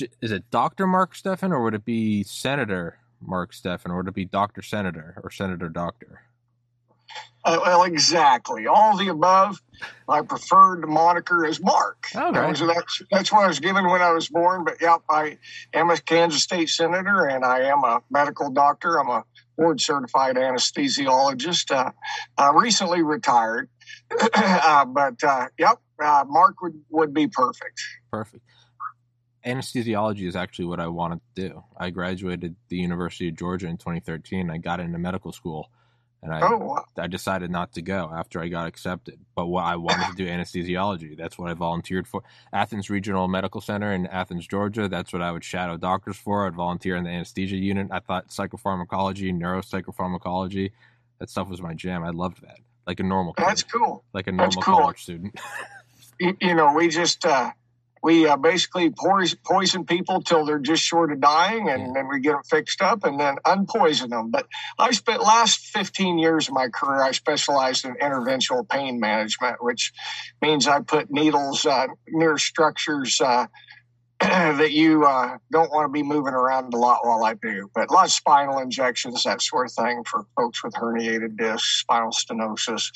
Is it Dr. Mark Steffen or would it be Senator Mark Steffen or would it be Dr. Senator or Senator Doctor? Uh, well, exactly. All the above. My preferred moniker is Mark. Okay. So that's, that's what I was given when I was born. But yeah, I am a Kansas State Senator and I am a medical doctor. I'm a board certified anesthesiologist. Uh, uh, recently retired. uh, but uh, yep, uh, Mark would, would be perfect. Perfect anesthesiology is actually what I wanted to do. I graduated the University of Georgia in 2013. I got into medical school, and I oh. I decided not to go after I got accepted. But what I wanted to do anesthesiology. That's what I volunteered for. Athens Regional Medical Center in Athens, Georgia. That's what I would shadow doctors for. I'd volunteer in the anesthesia unit. I thought psychopharmacology, neuropsychopharmacology, that stuff was my jam. I loved that. Like a normal. Kid, That's cool. Like a normal cool. college student. you, you know, we just. Uh we uh, basically poison, poison people till they're just short of dying and then we get them fixed up and then unpoison them but i spent last 15 years of my career i specialized in interventional pain management which means i put needles uh, near structures uh, that you uh, don't want to be moving around a lot while I do, but a lot of spinal injections, that sort of thing for folks with herniated discs, spinal stenosis,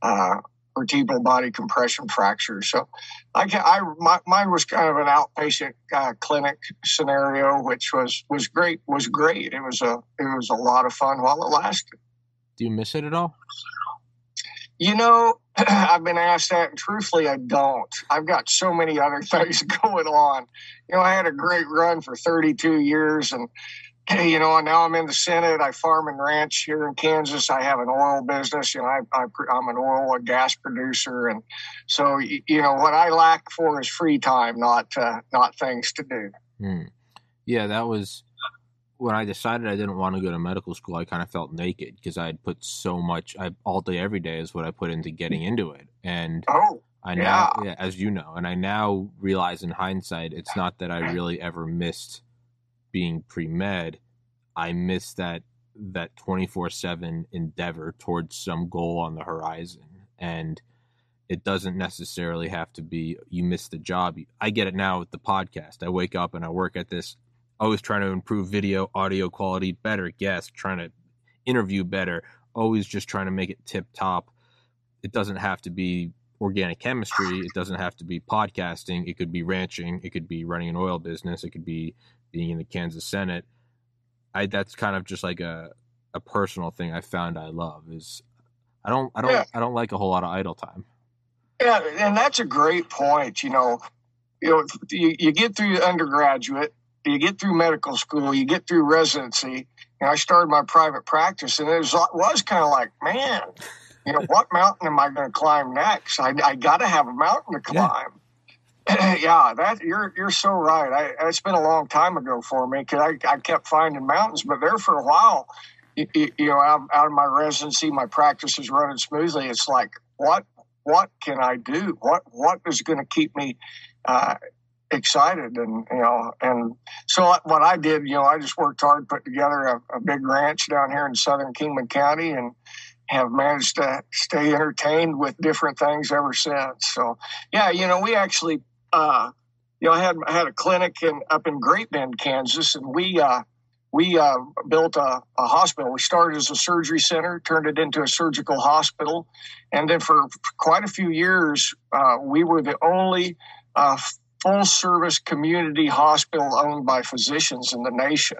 uh, vertebral body compression fractures. So I, can, I my, mine was kind of an outpatient uh, clinic scenario, which was was great. Was great. It was a it was a lot of fun while it lasted. Do you miss it at all? You know, I've been asked that, and truthfully, I don't. I've got so many other things going on. You know, I had a great run for 32 years, and you know, now I'm in the Senate. I farm and ranch here in Kansas. I have an oil business. You know, I, I, am an oil and gas producer, and so you know what I lack for is free time, not uh, not things to do. Hmm. Yeah, that was when I decided I didn't want to go to medical school. I kind of felt naked because I had put so much. I all day, every day is what I put into getting into it, and oh. I now, yeah. yeah, as you know, and I now realize in hindsight, it's not that I really ever missed being pre med, I miss that that 24/7 endeavor towards some goal on the horizon and it doesn't necessarily have to be you miss the job. I get it now with the podcast. I wake up and I work at this always trying to improve video audio quality, better guests, trying to interview better, always just trying to make it tip top. It doesn't have to be organic chemistry, it doesn't have to be podcasting, it could be ranching, it could be running an oil business, it could be being in the Kansas Senate, I that's kind of just like a a personal thing I found I love is I don't I don't yeah. I don't like a whole lot of idle time. Yeah, and that's a great point. You know, you know, you, you get through undergraduate, you get through medical school, you get through residency. And I started my private practice, and it was, was kind of like, man, you know, what mountain am I going to climb next? I, I got to have a mountain to climb. yeah, that you're you're so right. I, it's been a long time ago for me because I, I kept finding mountains, but there for a while, you, you know, out, out of my residency, my practice is running smoothly. It's like what what can I do? What what is going to keep me uh, excited? And you know, and so what I did, you know, I just worked hard, put together a, a big ranch down here in southern Kingman County, and have managed to stay entertained with different things ever since. So, yeah, you know, we actually uh, you know, I had I had a clinic in up in Great Bend, Kansas, and we uh, we uh, built a, a, hospital. We started as a surgery center, turned it into a surgical hospital, and then for quite a few years, uh, we were the only uh, full service community hospital owned by physicians in the nation,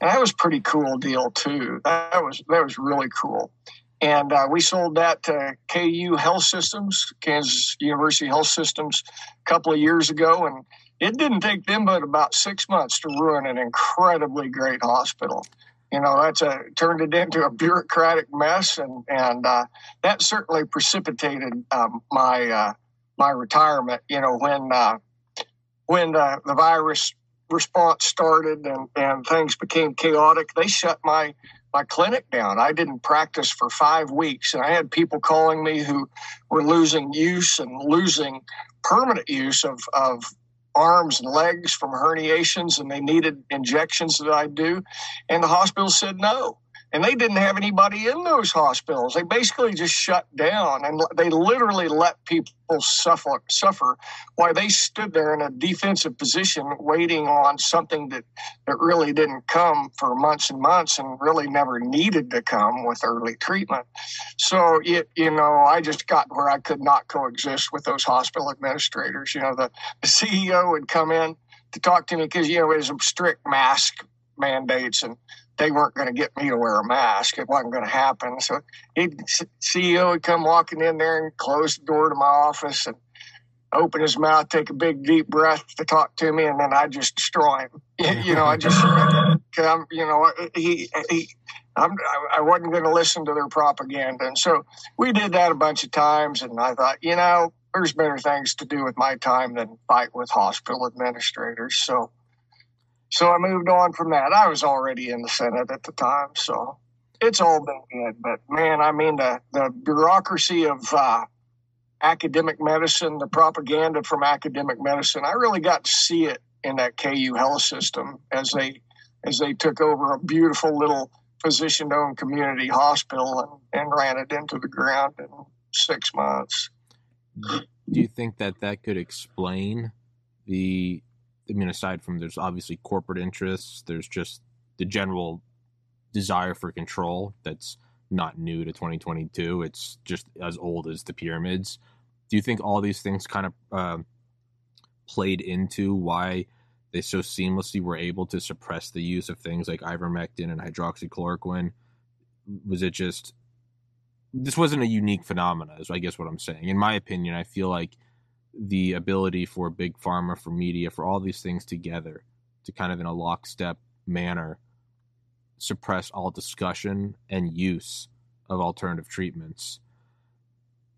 and that was pretty cool deal too. That was that was really cool. And uh, we sold that to KU Health Systems, Kansas University Health Systems, a couple of years ago. And it didn't take them but about six months to ruin an incredibly great hospital. You know, that's a turned it into a bureaucratic mess, and and uh, that certainly precipitated um, my uh, my retirement. You know, when uh, when uh, the virus response started and, and things became chaotic, they shut my my clinic down. I didn't practice for five weeks, and I had people calling me who were losing use and losing permanent use of, of arms and legs from herniations, and they needed injections that I do. And the hospital said no and they didn't have anybody in those hospitals. They basically just shut down, and they literally let people suffer. Suffer while they stood there in a defensive position, waiting on something that that really didn't come for months and months, and really never needed to come with early treatment. So it, you know, I just got where I could not coexist with those hospital administrators. You know, the, the CEO would come in to talk to me because you know it was strict mask mandates and they weren't going to get me to wear a mask. It wasn't going to happen. So he'd CEO would come walking in there and close the door to my office and open his mouth, take a big deep breath to talk to me, and then I just destroy him. you know, I just, I'm, you know, he, he, I'm, I wasn't going to listen to their propaganda, and so we did that a bunch of times. And I thought, you know, there's better things to do with my time than fight with hospital administrators. So so I moved on from that. I was already in the Senate at the time, so it's all been good. But man, I mean the the bureaucracy of uh, academic medicine, the propaganda from academic medicine. I really got to see it in that KU health system as they as they took over a beautiful little physician-owned community hospital and, and ran it into the ground in six months. Do you think that that could explain the I mean, aside from there's obviously corporate interests, there's just the general desire for control that's not new to 2022. It's just as old as the pyramids. Do you think all these things kind of uh, played into why they so seamlessly were able to suppress the use of things like ivermectin and hydroxychloroquine? Was it just this wasn't a unique phenomenon? Is I guess what I'm saying. In my opinion, I feel like the ability for big pharma, for media, for all these things together to kind of in a lockstep manner suppress all discussion and use of alternative treatments.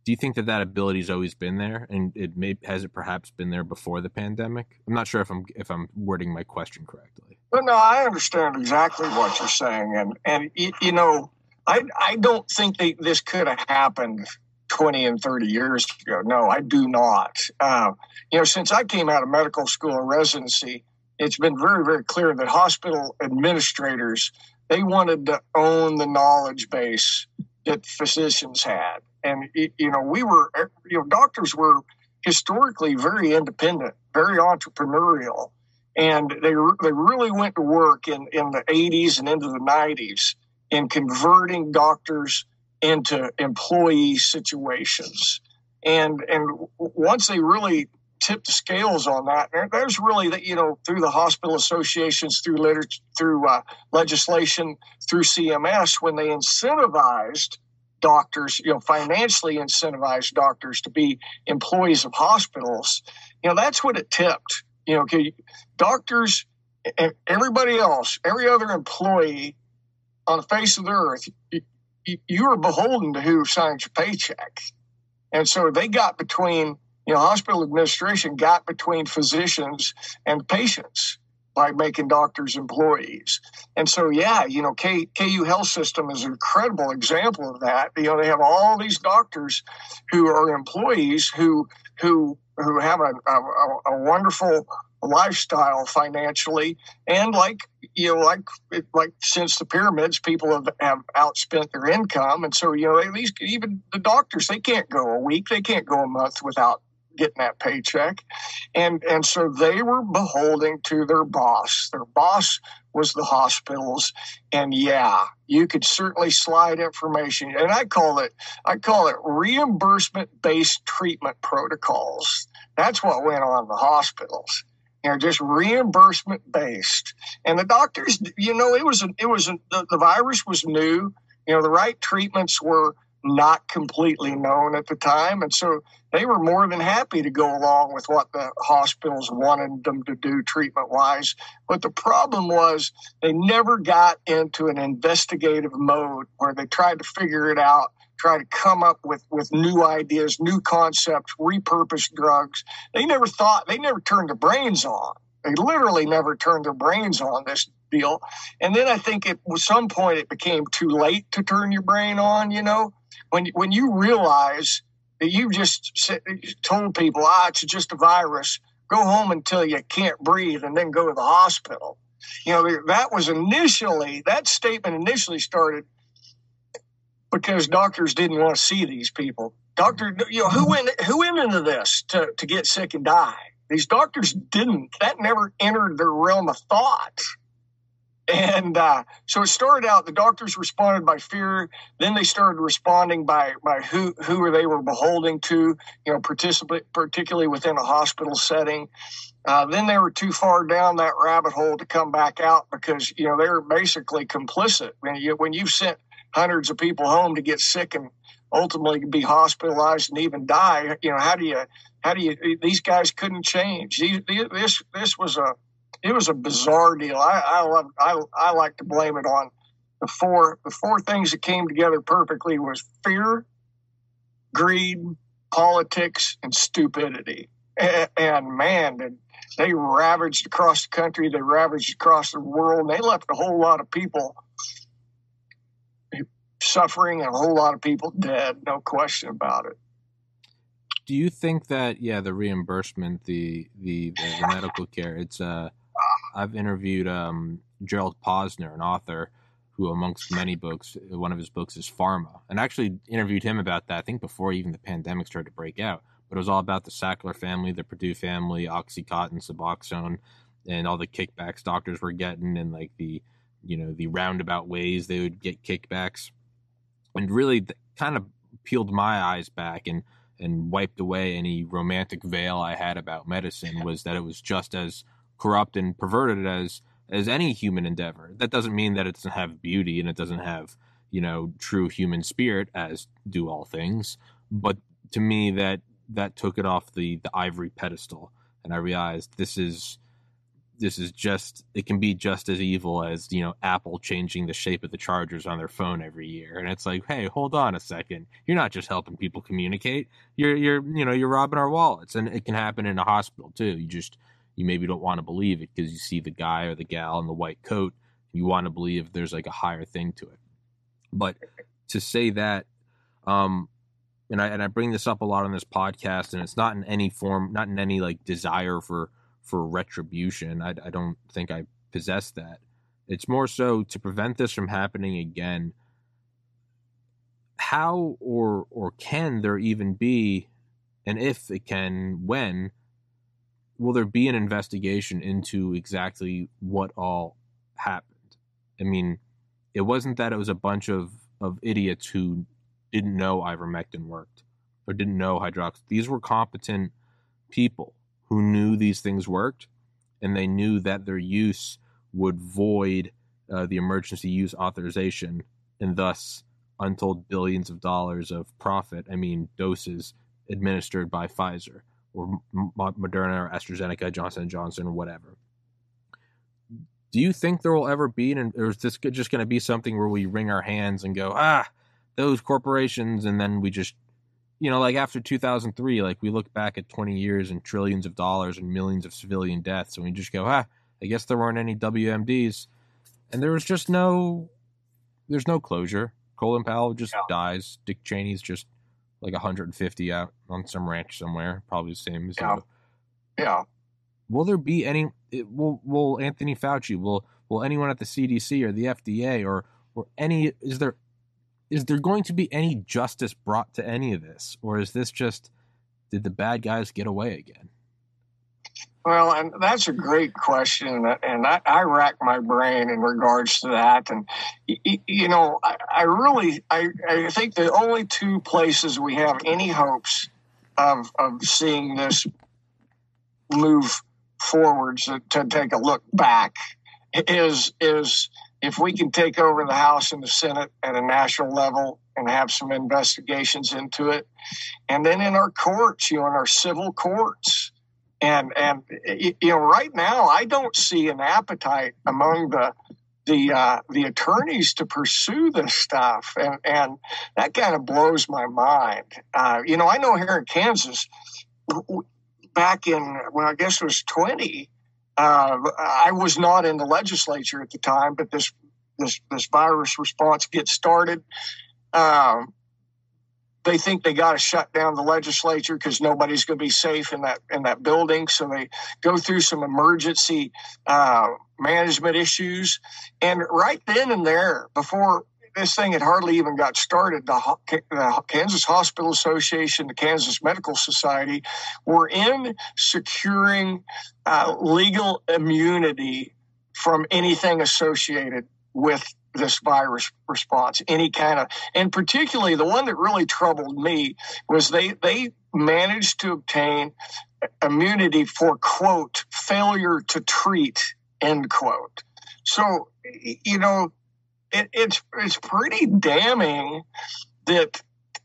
Do you think that that ability has always been there, and it may has it perhaps been there before the pandemic? I'm not sure if I'm if I'm wording my question correctly. Well, no, I understand exactly what you're saying, and and you know, I I don't think that this could have happened 20 and 30 years ago. No, I do not. Uh, you know, since I came out of medical school and residency, it's been very, very clear that hospital administrators they wanted to own the knowledge base that physicians had, and you know, we were, you know, doctors were historically very independent, very entrepreneurial, and they they really went to work in in the 80s and into the 90s in converting doctors into employee situations. And and once they really tip the scales on that, there's really that you know through the hospital associations, through literature, through uh, legislation, through CMS, when they incentivized doctors, you know, financially incentivized doctors to be employees of hospitals, you know, that's what it tipped. You know, doctors and everybody else, every other employee on the face of the earth, you are beholden to who signs your paycheck. And so they got between, you know, hospital administration got between physicians and patients by making doctors employees. And so, yeah, you know, K, KU Health System is an incredible example of that. You know, they have all these doctors who are employees who who who have a, a, a wonderful lifestyle financially. And like you know like like since the pyramids people have, have outspent their income. And so you know at least even the doctors they can't go a week. They can't go a month without getting that paycheck. And and so they were beholden to their boss. Their boss was the hospitals. And yeah you could certainly slide information. And i call it i call it reimbursement based treatment protocols. That's what went on in the hospitals you know, just reimbursement based. And the doctors, you know, it was it was the, the virus was new. You know, the right treatments were not completely known at the time, and so they were more than happy to go along with what the hospitals wanted them to do treatment wise. But the problem was they never got into an investigative mode where they tried to figure it out try to come up with, with new ideas, new concepts, repurpose drugs. They never thought, they never turned their brains on. They literally never turned their brains on this deal. And then I think at some point it became too late to turn your brain on. You know, when when you realize that you just told people, ah, it's just a virus. Go home until you can't breathe, and then go to the hospital. You know, that was initially that statement initially started because doctors didn't want to see these people. Doctor, you know, who went who went into this to, to get sick and die? These doctors didn't. That never entered their realm of thought. And uh, so it started out. The doctors responded by fear. Then they started responding by by who who they were beholding to. You know, participate particularly within a hospital setting. Uh, then they were too far down that rabbit hole to come back out because you know they were basically complicit. When you when you've sent hundreds of people home to get sick and ultimately be hospitalized and even die, you know how do you how do you these guys couldn't change. This this was a it was a bizarre deal. I I love I I like to blame it on the four the four things that came together perfectly was fear, greed, politics, and stupidity. And, man, they ravaged across the country, they ravaged across the world, and they left a whole lot of people suffering and a whole lot of people dead, no question about it. Do you think that yeah, the reimbursement, the the, the, the medical care, it's uh I've interviewed um, Gerald Posner, an author who, amongst many books, one of his books is Pharma, and I actually interviewed him about that. I think before even the pandemic started to break out, but it was all about the Sackler family, the Purdue family, OxyContin, Suboxone, and all the kickbacks doctors were getting, and like the you know the roundabout ways they would get kickbacks, and really kind of peeled my eyes back and and wiped away any romantic veil I had about medicine was that it was just as corrupt and perverted as as any human endeavor. That doesn't mean that it doesn't have beauty and it doesn't have you know true human spirit as do all things. But to me, that that took it off the the ivory pedestal, and I realized this is this is just it can be just as evil as you know apple changing the shape of the chargers on their phone every year. And it's like hey hold on a second. You're not just helping people communicate. You're you're you know you're robbing our wallets. And it can happen in a hospital too. You just you maybe don't want to believe it because you see the guy or the gal in the white coat. You want to believe there's like a higher thing to it. But to say that, um, and I and I bring this up a lot on this podcast, and it's not in any form, not in any like desire for for retribution. I, I don't think I possess that. It's more so to prevent this from happening again. How or or can there even be, and if it can, when will there be an investigation into exactly what all happened? I mean, it wasn't that it was a bunch of, of idiots who didn't know ivermectin worked or didn't know hydrox. These were competent people who knew these things worked and they knew that their use would void uh, the emergency use authorization and thus untold billions of dollars of profit, I mean, doses administered by Pfizer or Moderna or AstraZeneca, Johnson Johnson, or whatever. Do you think there will ever be, an, or is this just going to be something where we wring our hands and go, ah, those corporations, and then we just, you know, like after 2003, like we look back at 20 years and trillions of dollars and millions of civilian deaths, and we just go, ah, I guess there weren't any WMDs, and there was just no, there's no closure. Colin Powell just yeah. dies. Dick Cheney's just like 150 out on some ranch somewhere, probably the same as yeah. you. Yeah. Will there be any? Will Will Anthony Fauci? Will Will anyone at the CDC or the FDA or or any? Is there is there going to be any justice brought to any of this, or is this just did the bad guys get away again? Well, and that's a great question, and I, I rack my brain in regards to that. And you know, I, I really, I, I think the only two places we have any hopes of of seeing this move forwards to, to take a look back is is if we can take over the House and the Senate at a national level and have some investigations into it, and then in our courts, you know, in our civil courts and and you know right now I don't see an appetite among the the uh, the attorneys to pursue this stuff, and and that kind of blows my mind. Uh, you know, I know here in Kansas, back in when I guess it was twenty, Uh, I was not in the legislature at the time, but this this this virus response gets started. Um, they think they got to shut down the legislature because nobody's going to be safe in that in that building. So they go through some emergency uh, management issues, and right then and there, before this thing had hardly even got started, the, the Kansas Hospital Association, the Kansas Medical Society, were in securing uh, legal immunity from anything associated with this virus response, any kind of, and particularly the one that really troubled me was they they managed to obtain immunity for quote failure to treat end quote. So you know, it, it's it's pretty damning that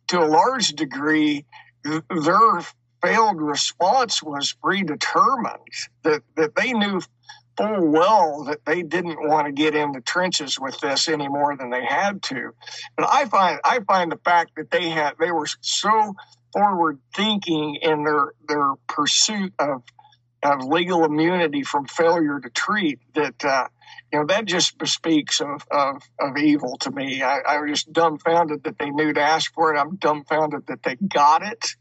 to a large degree their failed response was predetermined that that they knew full well that they didn't want to get in the trenches with this any more than they had to. But I find I find the fact that they had they were so forward thinking in their their pursuit of of legal immunity from failure to treat that uh, you know that just bespeaks of, of, of evil to me. I, I was just dumbfounded that they knew to ask for it. I'm dumbfounded that they got it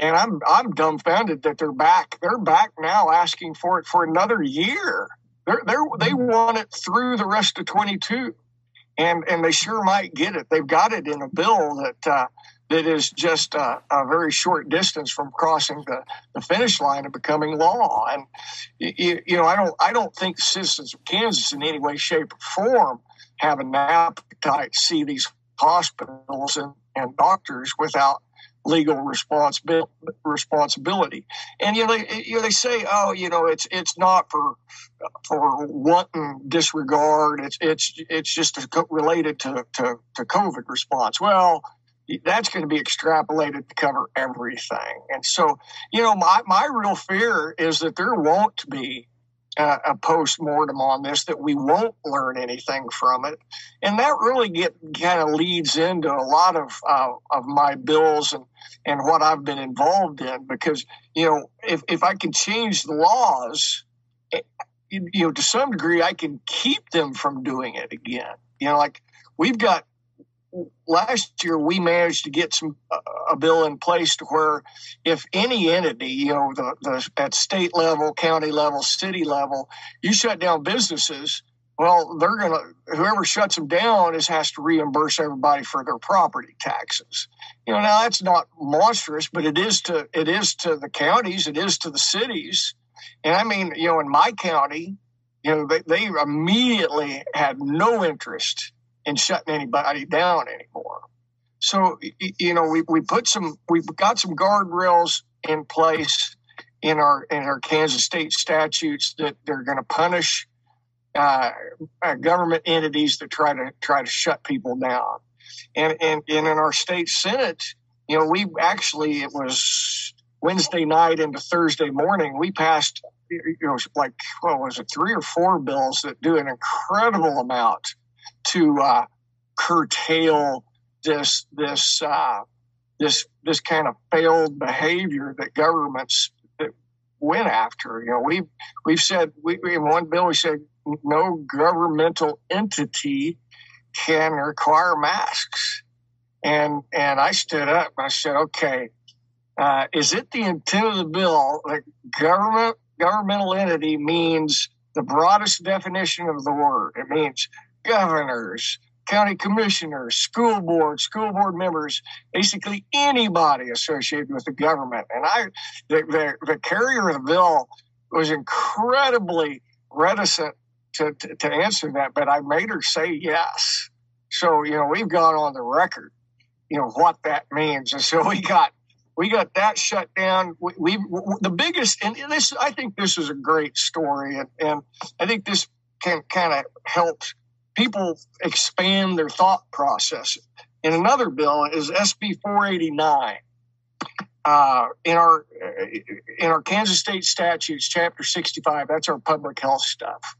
and I'm I'm dumbfounded that they're back. They're back now asking for it for another year. They're, they're they want it through the rest of 22, and and they sure might get it. They've got it in a bill that uh, that is just a, a, very short distance from crossing the, the finish line of becoming law. And you, you know, I don't I don't think citizens of Kansas in any way, shape, or form have an appetite to see these hospitals and, and doctors without legal responsibility responsibility. And you know they you know they say oh you know it's it's not for for wanton disregard. It's it's it's just related to to, to covid response. Well that's going to be extrapolated to cover everything. And so you know my my real fear is that there won't be a post mortem on this that we won't learn anything from it, and that really get kind of leads into a lot of uh, of my bills and and what I've been involved in. Because you know if if I can change the laws, eh, you know to some degree I can keep them from doing it again. You know, like we've got last year we managed to get some uh, a bill in place to where if any entity, you know, the, the at state level, county level, city level, you shut down businesses, well, they're gonna whoever shuts them down is has to reimburse everybody for their property taxes. You know, now that's not monstrous, but it is to it is to the counties, it is to the cities. And I mean, you know, in my county, you know, they, they immediately had no interest in shutting anybody down anymore. So, you know, we, we put some, we've got some guardrails in place in our in our Kansas state statutes that they're going to punish uh, uh, government entities that try to try to shut people down. And, and and in our state senate, you know, we actually it was Wednesday night into Thursday morning, we passed you know like what was it three or four bills that do an incredible amount to uh, curtail this this uh, this this kind of failed behavior that governments went after. You know, we've we've said we, in one bill we said no governmental entity can require masks, and and I stood up and I said, okay, uh, is it the intent of the bill that government governmental entity means the broadest definition of the word? It means governors, county commissioners, school board, school board members, basically anybody associated with the government. And I, the, the, the carrier of the bill was incredibly reticent to, to, to answer that, but I made her say yes. So, you know, we've gone on the record, you know, what that means. And so we got, we got that shut down. We, we the biggest, and this, I think this is a great story. And, and I think this can kind of help people expand their thought process. And another bill is SB 489. Uh, in our in our Kansas State statutes, Chapter 65, that's our public health stuff,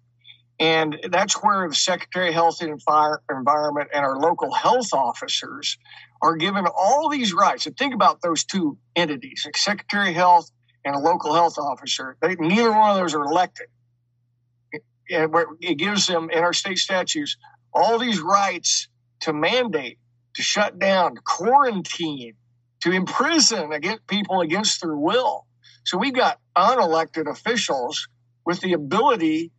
and that's where the Secretary of Health and Fire Environment and our local health officers are given all these rights. And think about those two entities: a Secretary of Health and a local health officer. They, neither one of those are elected. It gives them in our state statutes all these rights to mandate, to shut down, to quarantine, to imprison against people against their will. So we've got unelected officials with the ability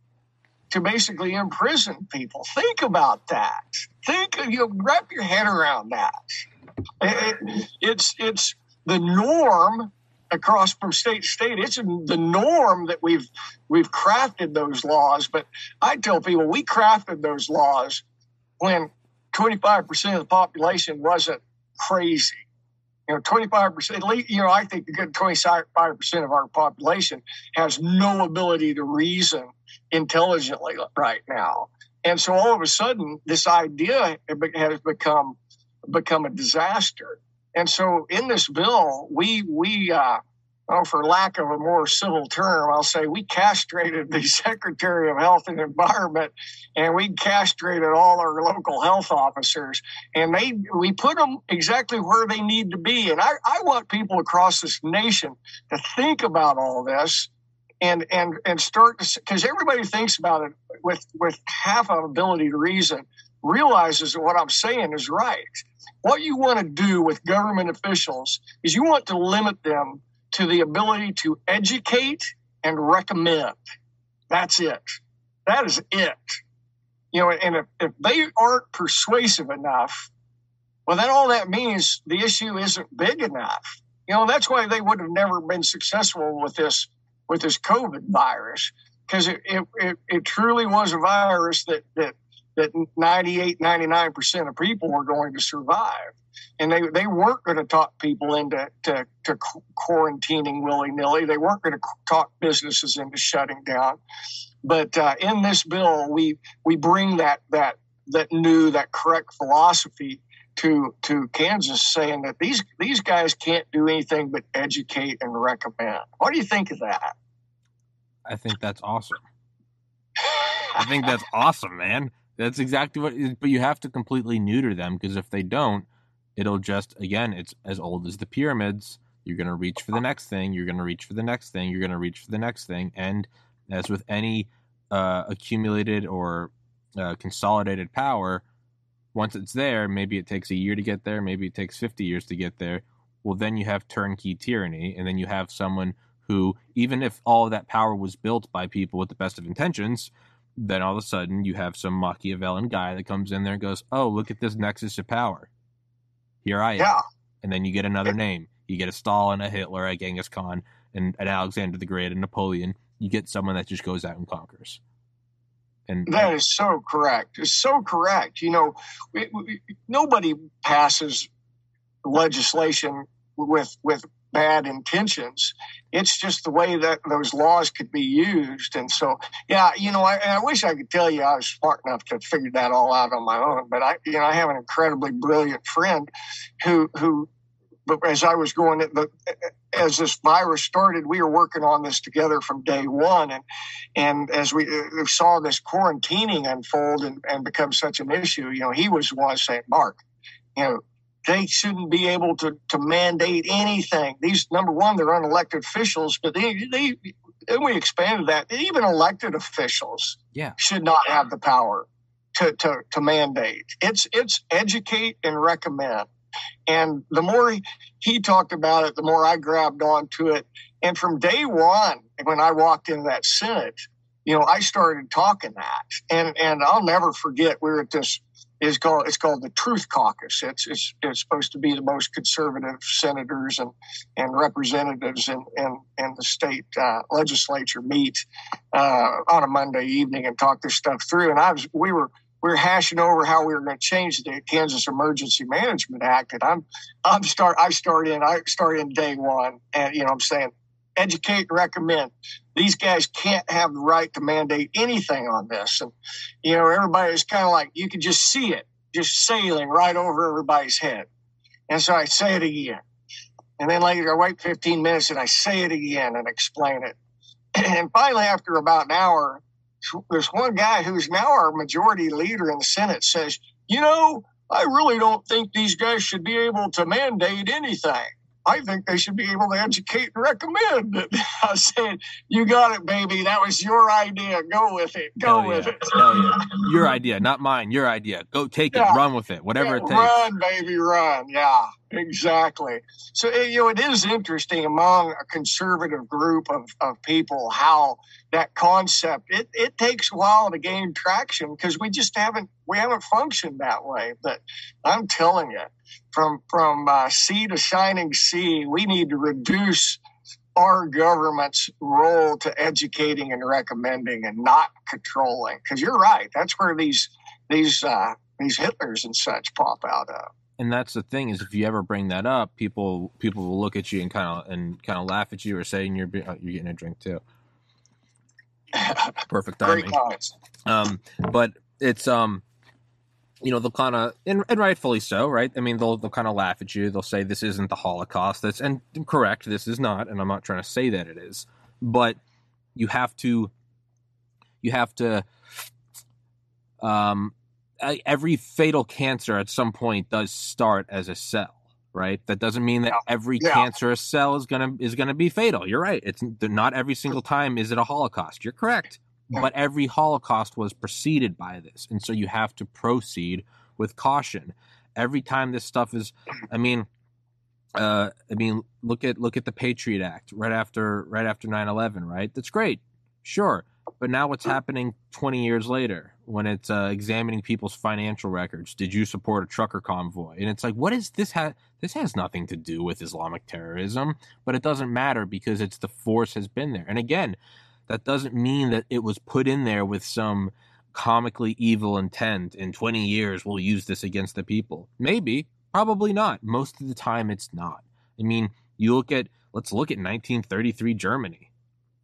to basically imprison people. Think about that. Think, of you wrap your head around that. It, it's it's the norm across from state to state. It's the norm that we've we've crafted those laws. But I tell people we crafted those laws when 25% of the population wasn't crazy. You know, 25%, you know, I think a good 25% of our population has no ability to reason intelligently right now. And so all of a sudden, this idea has become become a disaster. And so in this bill, we we uh, oh, for lack of a more civil term, I'll say we castrated the Secretary of Health and Environment, and we castrated all our local health officers, and they we put them exactly where they need to be. And I, I want people across this nation to think about all this. And, and and start because everybody thinks about it with with half an ability to reason realizes that what I'm saying is right. What you want to do with government officials is you want to limit them to the ability to educate and recommend. That's it. That is it. You know, and if, if they aren't persuasive enough, well, then all that means the issue isn't big enough. You know, that's why they would have never been successful with this with this COVID virus because it, it, it, it, truly was a virus that, that that 98, 99% of people were going to survive. And they, they weren't going to talk people into to, to quarantining willy nilly. They weren't going to talk businesses into shutting down. But uh, in this bill, we we bring that that that new that correct philosophy to to Kansas, saying that these these guys can't do anything but educate and recommend. What do you think of that? I think that's awesome. I think that's awesome, man. That's exactly what. But you have to completely neuter them because if they don't, it'll just again, it's as old as the pyramids. You're going to reach for the next thing. You're going to reach for the next thing. You're going to reach for the next thing. And as with any uh, accumulated or uh, consolidated power, once it's there, maybe it takes a year to get there. Maybe it takes 50 years to get there. Well, then you have turnkey tyranny, and then you have someone who, even if all of that power was built by people with the best of intentions, then all of a sudden you have some Machiavellian guy that comes in there and goes, "Oh, look at this nexus of power. Here I am." Yeah. And then you get another name. You get a Stalin, a Hitler, a Genghis Khan, and an Alexander the Great, and Napoleon. You get someone that just goes out and conquers. And that is so correct. It's so correct. You know, we, we, nobody passes legislation with with bad intentions. It's just the way that those laws could be used. And so, yeah, you know, I, I wish I could tell you I was smart enough to figure that all out on my own. But I, you know, I have an incredibly brilliant friend who, who, as I was going, the, as this virus started, we were working on this together from day one, and and as we uh, saw this quarantining unfold and, and become such an issue, you know, he was the one saying, "Mark, you know, they shouldn't be able to, to mandate anything. These number one, they're unelected officials, but they, they and we expanded that. Even elected officials yeah. should not have the power to, to, to mandate. It's it's educate and recommend. And the more he, talked about it, the more I grabbed onto it. And from day one, when I walked into that Senate, you know, I started talking that. And and I'll never forget we were at this is called it's called the Truth Caucus. It's it's, it's supposed to be the most conservative senators and and representatives in in, in the state uh, legislature meet uh, on a Monday evening and talk this stuff through. And I was we were we were hashing over how we were going to change the Kansas Emergency Management Act. And I'm I'm start I start in I start in day one, and you know I'm saying educate and recommend. These guys can't have the right to mandate anything on this. And, you know, everybody everybody's kind of like, you can just see it just sailing right over everybody's head. And so I say it again. And then later I wait 15 minutes and I say it again and explain it. And finally, after about an hour, there's one guy who's now our majority leader in the Senate says, you know, I really don't think these guys should be able to mandate anything. I think they should be able to educate and recommend. I said, "You got it, baby. That was your idea. Go with it. Go Hell with yeah. it. Yeah. Your idea, not mine. Your idea. Go take it. Run with it. Whatever it takes. Run, baby, run. Yeah, exactly. So eh, you know, it is interesting among a conservative group of, of people how that concept it, it takes a while to gain traction because we just haven't we haven't functioned that way. But I'm telling you, from from uh, sea to shining sea, we need to reduce our government's role to educating and recommending and not controlling. Because you're right, that's where these these uh, these Hitlers and such pop out of. and that's the thing is if you ever bring that up people people will look at you and kind of and kind of laugh at you or saying you're oh, you're getting a drink too perfect timing um but it's um you know they'll kind of and, and rightfully so right? I mean they'll they'll kind of laugh at you. They'll say this isn't the holocaust. That's and correct this is not and i'm not trying to say that it is but you have to you have to um every fatal cancer at some point does start as a cell right? That doesn't mean that every Yeah. cancerous cell is gonna is gonna be fatal. You're right. It's not every single time is it a holocaust. You're correct. But every holocaust was preceded by this and so you have to proceed with caution. Every time this stuff is i mean uh i mean look at look at the patriot act right after right after 9-11 right? That's great sure. But now what's happening 20 years later when it's uh, examining people's financial records did you support a trucker convoy? And it's like what is this ha- this has nothing to do with islamic terrorism but it doesn't matter because it's the force has been there. And again that doesn't mean that it was put in there with some comically evil intent in 20 years we'll use this against the people. Maybe probably not. Most of the time it's not. I mean you look at let's look at 1933 germany.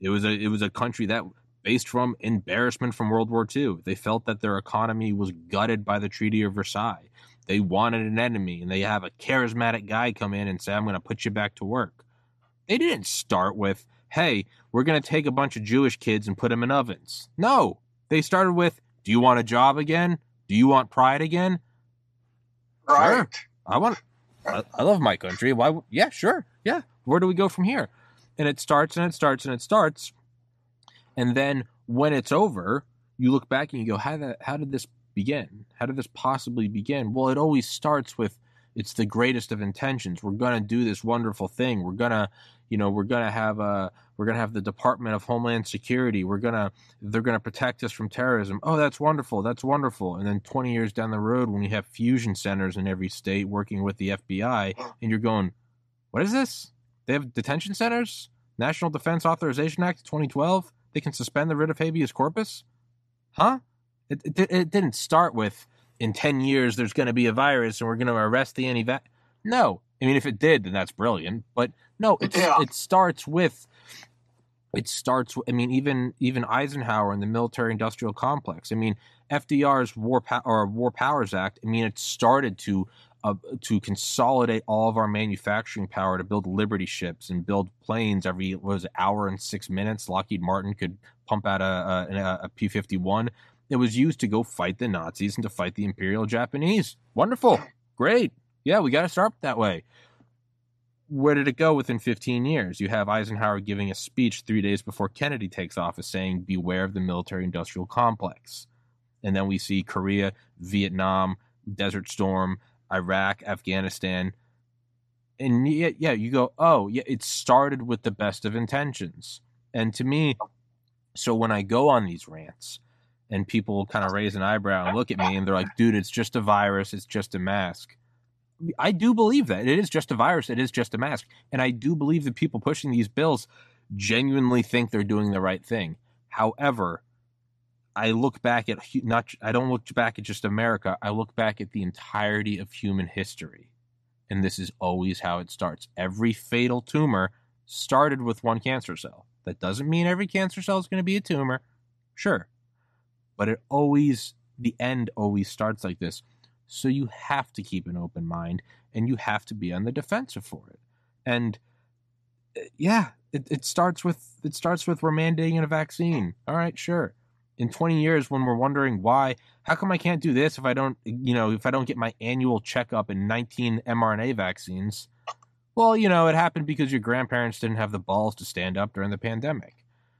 It was a it was a country that based from embarrassment from world war ii they felt that their economy was gutted by the treaty of versailles. They wanted an enemy and they have a charismatic guy come in and say i'm going to put you back to work. They didn't start with hey we're going to take a bunch of jewish kids and put them in ovens no they started with do you want a job again do you want pride again Right. I want. I, I love my country. Why? Yeah, sure. Yeah. Where do we go from here? And it starts and it starts and it starts, and then when it's over, you look back and you go, "How did how did this begin? How did this possibly begin?" Well, it always starts with it's the greatest of intentions. We're gonna do this wonderful thing. We're gonna, you know, we're gonna have a we're gonna have the Department of Homeland Security. We're gonna they're gonna protect us from terrorism. Oh, that's wonderful. That's wonderful. And then 20 years down the road, when you have fusion centers in every state working with the FBI, and you're going, what is this? They have detention centers? National Defense Authorization Act 2012? They can suspend the writ of habeas corpus? Huh? It, it, it didn't start with, in 10 years, there's going to be a virus and we're going to arrest the anti. No. I mean, if it did, then that's brilliant. But no, it's, Yeah. it starts with it starts i mean even even eisenhower and the military industrial complex. I mean fdr's war po- or war powers act i mean it started to uh, to consolidate all of our manufacturing power to build liberty ships and build planes every was it, hour and six minutes lockheed martin could pump out a, a, a, a p-51 it was used to go fight the nazis and to fight the imperial japanese. Wonderful. Great yeah we got to start that way where did it go within 15 years? You have Eisenhower giving a speech three days before Kennedy takes office saying, Beware of the military industrial complex. And then we see Korea, Vietnam, Desert Storm, Iraq, Afghanistan. And yeah, yeah, you go, oh, yeah, it started with the best of intentions. And to me, so when I go on these rants and people kind of raise an eyebrow and look at me and they're like, dude, it's just a virus, it's just a mask. I do believe that it is just a virus. It is just a mask, and I do believe that people pushing these bills genuinely think they're doing the right thing. However, I look back at not. I don't look back at just America. I look back at the entirety of human history, and this is always how it starts. Every fatal tumor started with one cancer cell. That doesn't mean every cancer cell is going to be a tumor, sure, but it always the end always starts like this. So you have to keep an open mind and you have to be on the defensive for it. And uh, yeah, it, it starts with it starts with we're mandating a vaccine. All right, sure. In 20 years, when we're wondering why, how come I can't do this if I don't, you know, if I don't get my annual checkup and 19 mRNA vaccines? Well, you know, it happened because your grandparents didn't have the balls to stand up during the pandemic.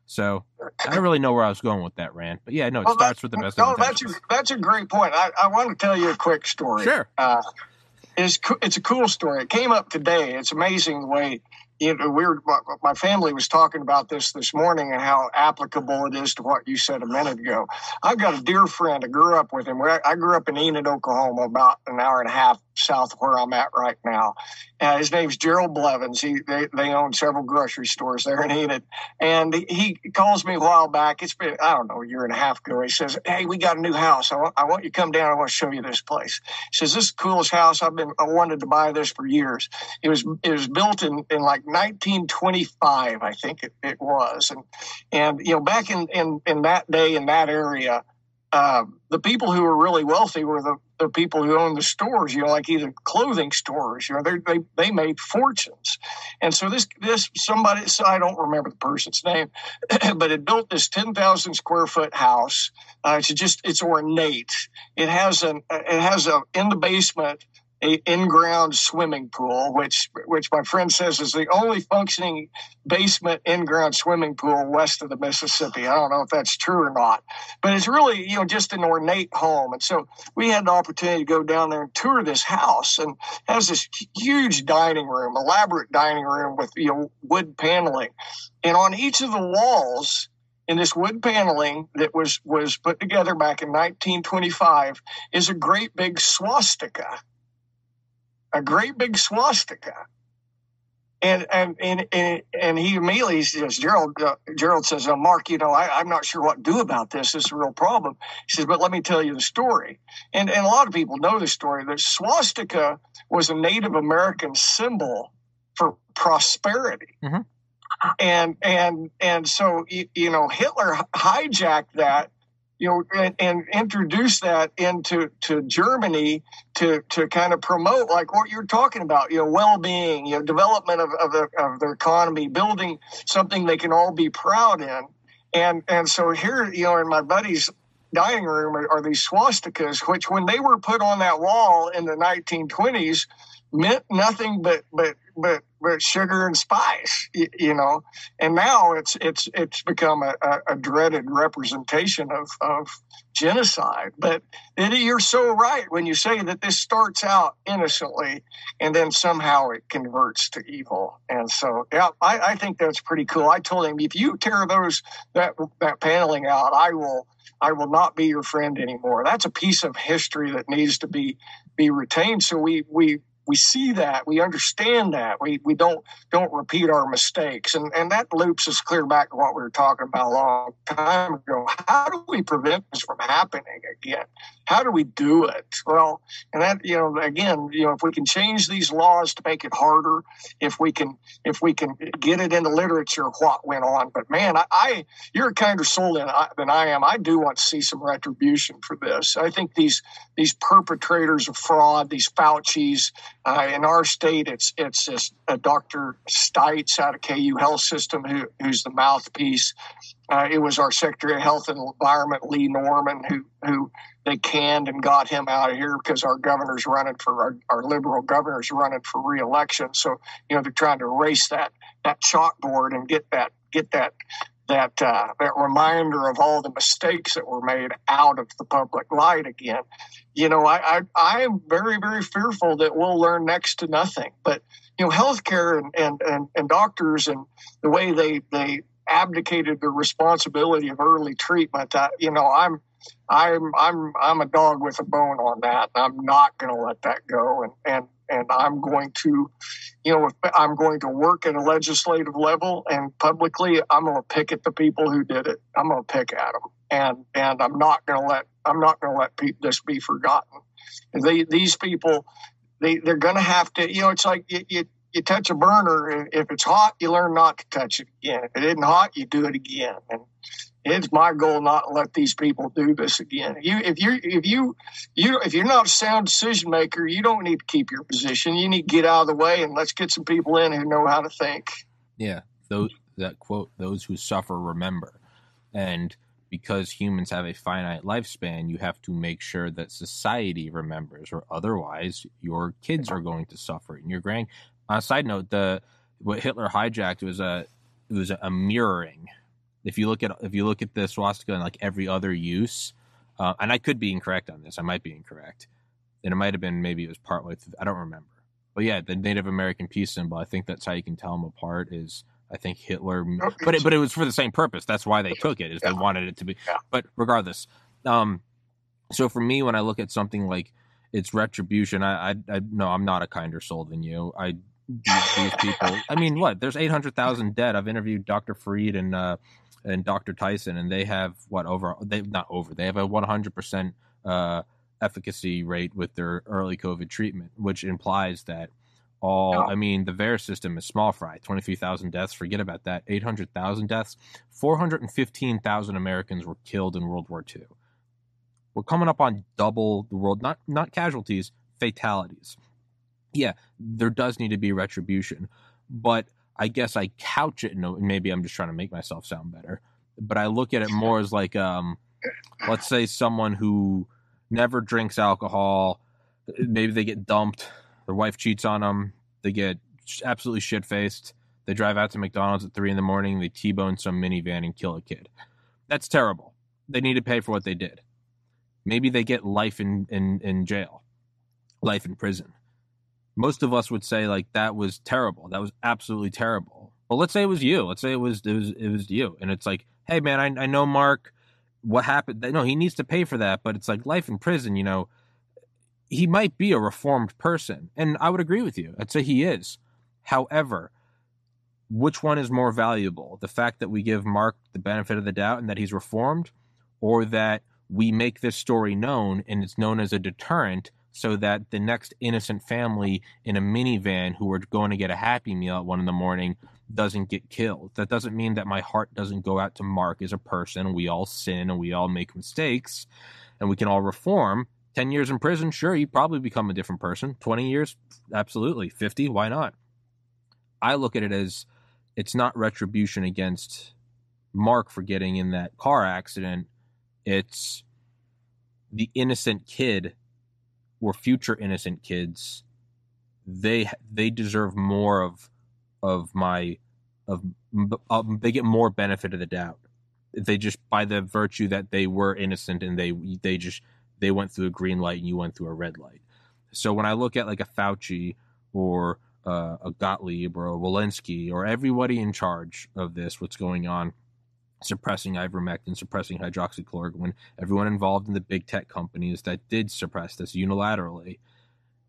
So I don't really know where I was going with that rant, but yeah, no, it well, starts with the best. No, that's a, that's a great point. I, I want to tell you a quick story. Sure. Uh, it's it's a cool story. It came up today. It's amazing the way you know, we were, my family was talking about this this morning and how applicable it is to what you said a minute ago. I've got a dear friend. I grew up with him. I grew up in Enid, Oklahoma, about an hour and a half south of where I'm at right now. Uh, his name's Gerald Blevins. He they, they own several grocery stores there in Enid, and he calls me a while back. It's been I don't know a year and a half ago. He says, "Hey, we got a new house. I want, want you to come down. I want to show you this place." He says, "This is the coolest house. I've been I wanted to buy this for years. It was it was built in in like 1925, I think it, it was, and and you know back in in in that day in that area." Uh, the people who were really wealthy were the, the people who owned the stores, you know, like either clothing stores, you know, they they made fortunes. And so this this somebody I don't remember the person's name, but it built this ten thousand square foot house. Uh, it's just it's ornate. It has an it has a in the basement a in-ground swimming pool, which which my friend says is the only functioning basement in-ground swimming pool west of the Mississippi. I don't know if that's true or not, but it's really you know just an ornate home. And so we had the opportunity to go down there and tour this house, and has this huge dining room, elaborate dining room with you know wood paneling, and on each of the walls in this wood paneling that was was put together back in 1925 is a great big swastika a great big swastika. And and and and, he immediately says, Gerald. Uh, Gerald says, oh, "Mark, you know, I, am not sure what to do about this. This is a real problem." He says, "But let me tell you the story." And and a lot of people know the story. The swastika was a Native American symbol for prosperity. Mm-hmm. And and and so you, you know Hitler hijacked that you know, and, and, introduce that into to Germany to to kind of promote like what you're talking about, you know, well-being, you know, development of of, the, of their economy, building something they can all be proud in, and and so here, you know, in my buddy's dining room are, are these swastikas, which when they were put on that wall in the 1920s meant nothing but but but but sugar and spice, you, you know. And now it's it's it's become a, a, a dreaded representation of of genocide. But it, you're so right when you say that this starts out innocently and then somehow it converts to evil. And so, yeah, I, I think that's pretty cool. I told him if you tear those that that paneling out, I will. I will not be your friend anymore. That's a piece of history that needs to be be retained. So we we we see that we understand that we we don't don't repeat our mistakes. And and that loops us clear back to what we were talking about a long time ago. How do we prevent this from happening again? How do we do it? Well and that you know again you know if we can change these laws to make it harder if we can if we can get it into literature what went on. But man i, I you're a kinder soul than I, than I am. I do want to see some retribution for this. I think these these perpetrators of fraud these fauci's uh, in our state, it's it's this, uh, Dr. Stites out of KU Health System, who, who's the mouthpiece. Uh, it was our Secretary of Health and Environment, Lee Norman, who who they canned and got him out of here because our governor's running for our, our liberal governor's running for reelection. So you know they're trying to erase that that chalkboard and get that get that that uh, that reminder of all the mistakes that were made out of the public light again. You know, I, I am very very fearful that we'll learn next to nothing. But you know, healthcare and and and, and doctors and the way they they abdicated the responsibility of early treatment. Uh, you know, I'm I'm I'm I'm a dog with a bone on that. I'm not going to let that go, and and and I'm going to, you know, I'm going to work at a legislative level and publicly, I'm going to pick at the people who did it. I'm going to pick at them, and and I'm not going to let I'm not going to let pe- this be forgotten. They, these people, they they're going to have to, you know, it's like you, you you touch a burner. If it's hot, you learn not to touch it again. If it isn't hot, you do it again. And it's my goal not to let these people do this again. You, if you, if you, you, if you're not a sound decision maker, you don't need to keep your position. You need to get out of the way and let's get some people in who know how to think. Yeah, those that quote: "Those who suffer remember," and because humans have a finite lifespan, you have to make sure that society remembers, or otherwise your kids are going to suffer and your grand On a side note, the what Hitler hijacked was a it was a mirroring. If you look at if you look at the swastika and like every other use, uh, and I could be incorrect on this, I might be incorrect, and it might have been maybe it was partway through. I don't remember, but yeah, the Native American peace symbol. I think that's how you can tell them apart. Is I think Hitler, but it, but it was for the same purpose. That's why they took it. Is yeah. they wanted it to be. Yeah. But regardless, um, so for me, when I look at something like it's retribution, I, I, I no, I'm not a kinder soul than you. I these, these people. I mean, what? There's 800,000 dead. I've interviewed Dr. Fareed and uh, and Dr. Tyson, and they have what over? They not over. They have a 100 percent uh, efficacy rate with their early COVID treatment, which implies that all. Oh. I mean, the VAERS system is small fry. 23,000 deaths. Forget about that. 800,000 deaths. 415,000 Americans were killed in World War II. We're coming up on double the world. Not not casualties, fatalities yeah, there does need to be retribution, but I guess I couch it. No, maybe I'm just trying to make myself sound better, but I look at it more as like, um, let's say someone who never drinks alcohol, maybe they get dumped, their wife cheats on them, they get absolutely shit faced, they drive out to McDonald's at three in the morning, they T-bone some minivan and kill a kid. That's terrible. They need to pay for what they did. Maybe they get life in, in, in jail, life in prison most of us would say like that was terrible. That was absolutely terrible. Well, let's say it was you. Let's say it was it was it was you, and it's like, hey man, I, I know Mark. What happened? No, he needs to pay for that, but it's like life in prison. You know, he might be a reformed person, and I would agree with you. I'd say he is. However, which one is more valuable? The fact that we give Mark the benefit of the doubt and that he's reformed, or that we make this story known and it's known as a deterrent so that the next innocent family in a minivan who are going to get a happy meal at one in the morning doesn't get killed. That doesn't mean that my heart doesn't go out to Mark as a person. We all sin and we all make mistakes and we can all reform. 10 years in prison, sure, you probably become a different person. 20 years, absolutely. 50, why not? I look at it as it's not retribution against Mark for getting in that car accident. It's the innocent kid or future innocent kids, they they deserve more of of my of um, they get more benefit of the doubt. They just by the virtue that they were innocent and they they just they went through a green light and you went through a red light. So when I look at like a Fauci or uh, a Gottlieb or a Walensky or everybody in charge of this, what's going on, suppressing ivermectin, suppressing hydroxychloroquine, everyone involved in the big tech companies that did suppress this unilaterally,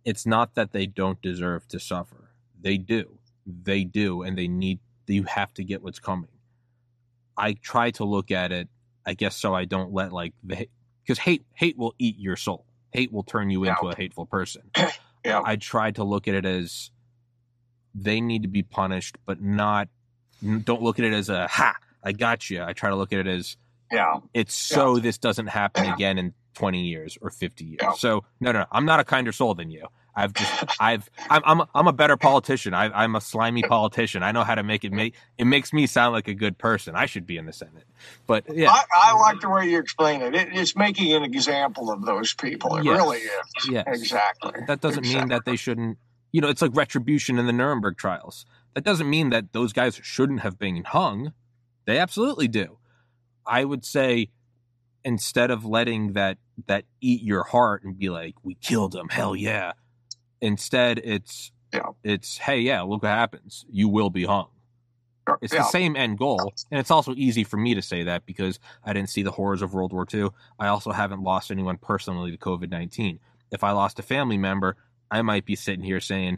it's not that they don't deserve to suffer. They do. They do, and they need, you have to get what's coming. I try to look at it, I guess, so I don't let like the, because hate, hate will eat your soul. Hate will turn you into a hateful person. yeah. I try to look at it as they need to be punished, but not, don't look at it as a ha, I got you. I try to look at it as yeah, it's so yeah. this doesn't happen again in 20 years or 50 years. Yeah. So no, no, no, I'm not a kinder soul than you. I've just, I've, I'm, I'm, a, I'm a better politician. I, am a slimy politician. I know how to make it make, it makes me sound like a good person. I should be in the Senate. But yeah, I, I like the way you explain it. it. It's making an example of those people. It yes. really is. Yes. Exactly. That doesn't exactly. mean that they shouldn't, you know, it's like retribution in the Nuremberg trials. That doesn't mean that those guys shouldn't have been hung. They absolutely do. I would say instead of letting that that eat your heart and be like, "We killed him, hell yeah," instead it's yeah. it's hey yeah, look what happens. You will be hung. It's yeah. the same end goal, and it's also easy for me to say that because I didn't see the horrors of World War II. I also haven't lost anyone personally to COVID nineteen. If I lost a family member, I might be sitting here saying,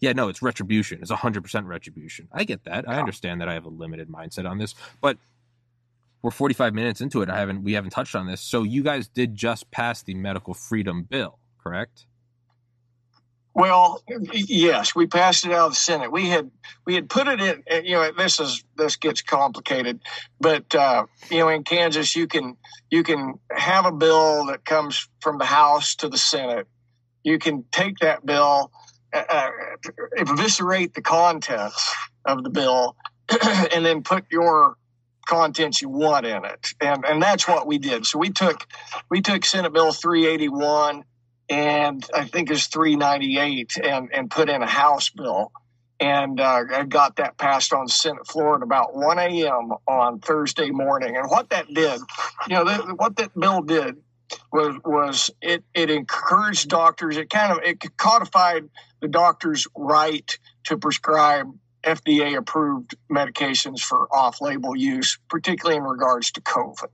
yeah, no, it's retribution. It's 100% retribution. I get that. I understand that I have a limited mindset on this, but we're 45 minutes into it. I haven't we haven't touched on this. So you guys did just pass the medical freedom bill, correct? Well, yes, we passed it out of the Senate. We had we had put it in. You know, this is this gets complicated, but uh, you know, in Kansas, you can you can have a bill that comes from the House to the Senate. You can take that bill uh, eviscerate the contents of the bill and then put your contents you want in it and and that's what we did so we took we took senate bill 381 and I think it's 398 and, and put in a House bill. And uh, I got that passed on Senate floor at about 1 a.m. on Thursday morning. And what that did, you know, the, what that bill did was was it it encouraged doctors. It kind of it codified the doctor's right to prescribe FDA approved medications for off label use, particularly in regards to COVID.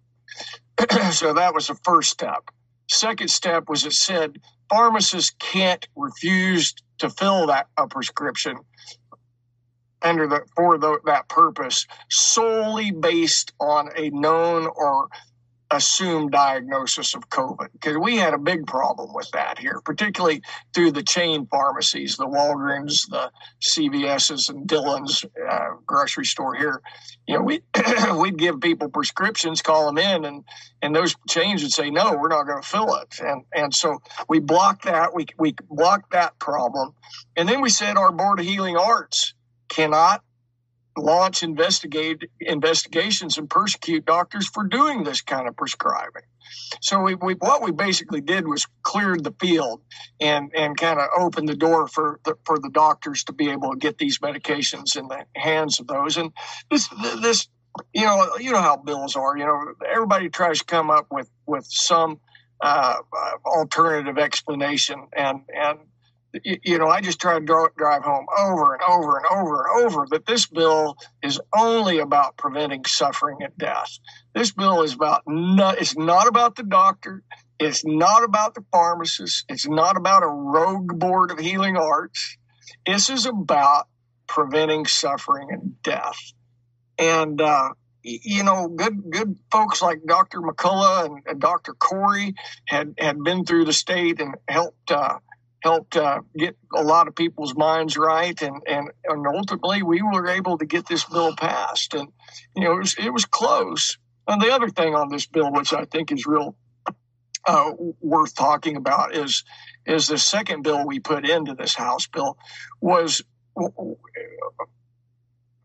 so that was the first step. Second step was it said pharmacists can't refuse to fill that a prescription under the for the, that purpose solely based on a known or assumed diagnosis of COVID because we had a big problem with that here, particularly through the chain pharmacies, the Walgreens, the CVS's, and Dillons uh, grocery store here. You know, we we'd give people prescriptions, call them in, and and those chains would say, no, we're not going to fill it, and and so we blocked that. We we blocked that problem, and then we said our board of healing arts cannot launch investigate investigations and persecute doctors for doing this kind of prescribing. So we, we, what we basically did was cleared the field and and kind of opened the door for the, for the doctors to be able to get these medications in the hands of those. And this this you know you know how bills are. You know everybody tries to come up with with some uh, alternative explanation and and you know, I just try to drive home over and over and over and over that this bill is only about preventing suffering and death. This bill is about not, it's not about the doctor. It's not about the pharmacist. It's not about a rogue board of healing arts. This is about preventing suffering and death. And, uh, you know, good good folks like Dr. McCullough and, and, Dr. Kory had had been through the state and helped uh, helped uh, get a lot of people's minds right, and, and and ultimately we were able to get this bill passed. And you know, it was, it was close. And the other thing on this bill, which I think is real uh, worth talking about, is is the second bill we put into this House bill was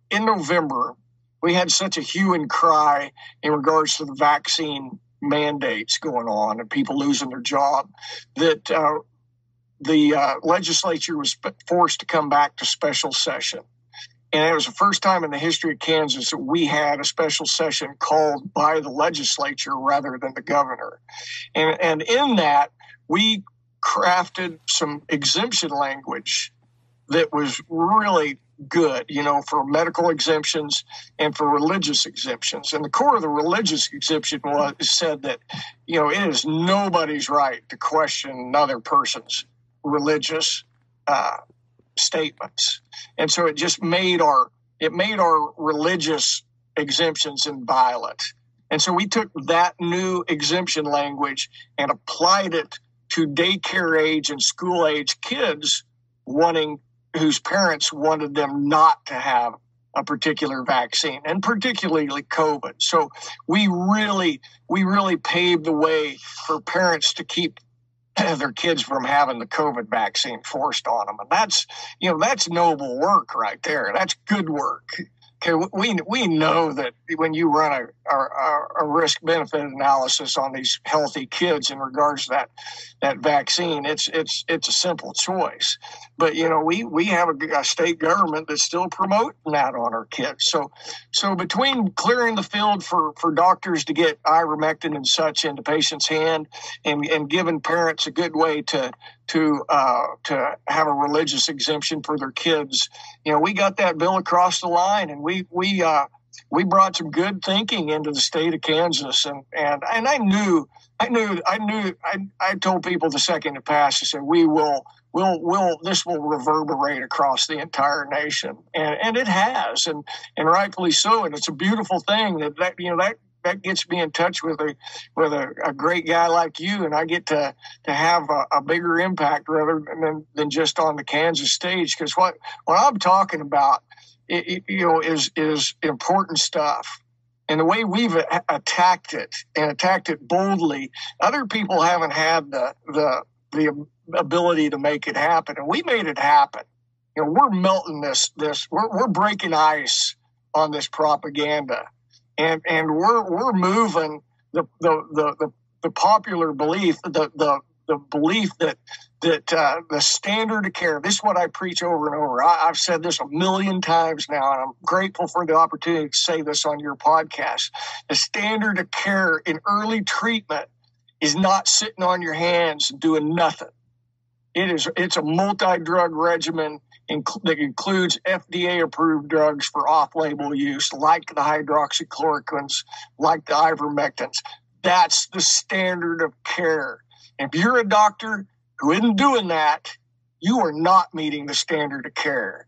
in November. We had such a hue and cry in regards to the vaccine mandates going on and people losing their job that uh, the uh, legislature was forced to come back to special session. And it was the first time in the history of Kansas that we had a special session called by the legislature rather than the governor. And, and in that, we crafted some exemption language that was really good, you know, for medical exemptions and for religious exemptions. And the core of the religious exemption was said that, you know, it is nobody's right to question another person's religious uh, statements, and so it just made our it made our religious exemptions inviolate. And so we took that new exemption language and applied it to daycare age and school age kids wanting whose parents wanted them not to have a particular vaccine and particularly covid so we really we really paved the way for parents to keep their kids from having the COVID vaccine forced on them. And that's, you know, that's noble work right there. That's good work. Okay, we we know that when you run a, a, a risk benefit analysis on these healthy kids in regards to that that vaccine, it's it's it's a simple choice. But you know, we we have a, a state government that's still promoting that on our kids. So so between clearing the field for for doctors to get ivermectin and such into patients' hand, and and giving parents a good way to to uh, to have a religious exemption for their kids. You know, we got that bill across the line, and we we uh, we brought some good thinking into the state of Kansas, and and and I knew I knew I knew I I told people the second it passed, I said we will. Will will this will reverberate across the entire nation, and and it has, and and rightfully so, and it's a beautiful thing that that you know that that gets me in touch with a with a, a great guy like you, and I get to to have a, a bigger impact rather than than just on the Kansas stage. Because what what I'm talking about, it, it, you know, is is important stuff. And the way we've attacked it and attacked it boldly, other people haven't had the the the ability to make it happen, and we made it happen. You know, we're melting this this we're, we're breaking ice on this propaganda and and we're we're moving the the the, the, the popular belief the, the the belief that that uh, the standard of care. This is what I preach over and over. I, I've said this a million times now, and I'm grateful for the opportunity to say this on your podcast. The standard of care in early treatment is not sitting on your hands doing nothing. It is it's a multi-drug regimen inc- that includes FDA-approved drugs for off-label use, like the hydroxychloroquines, like the ivermectins. That's the standard of care. If you're a doctor who isn't doing that, you are not meeting the standard of care.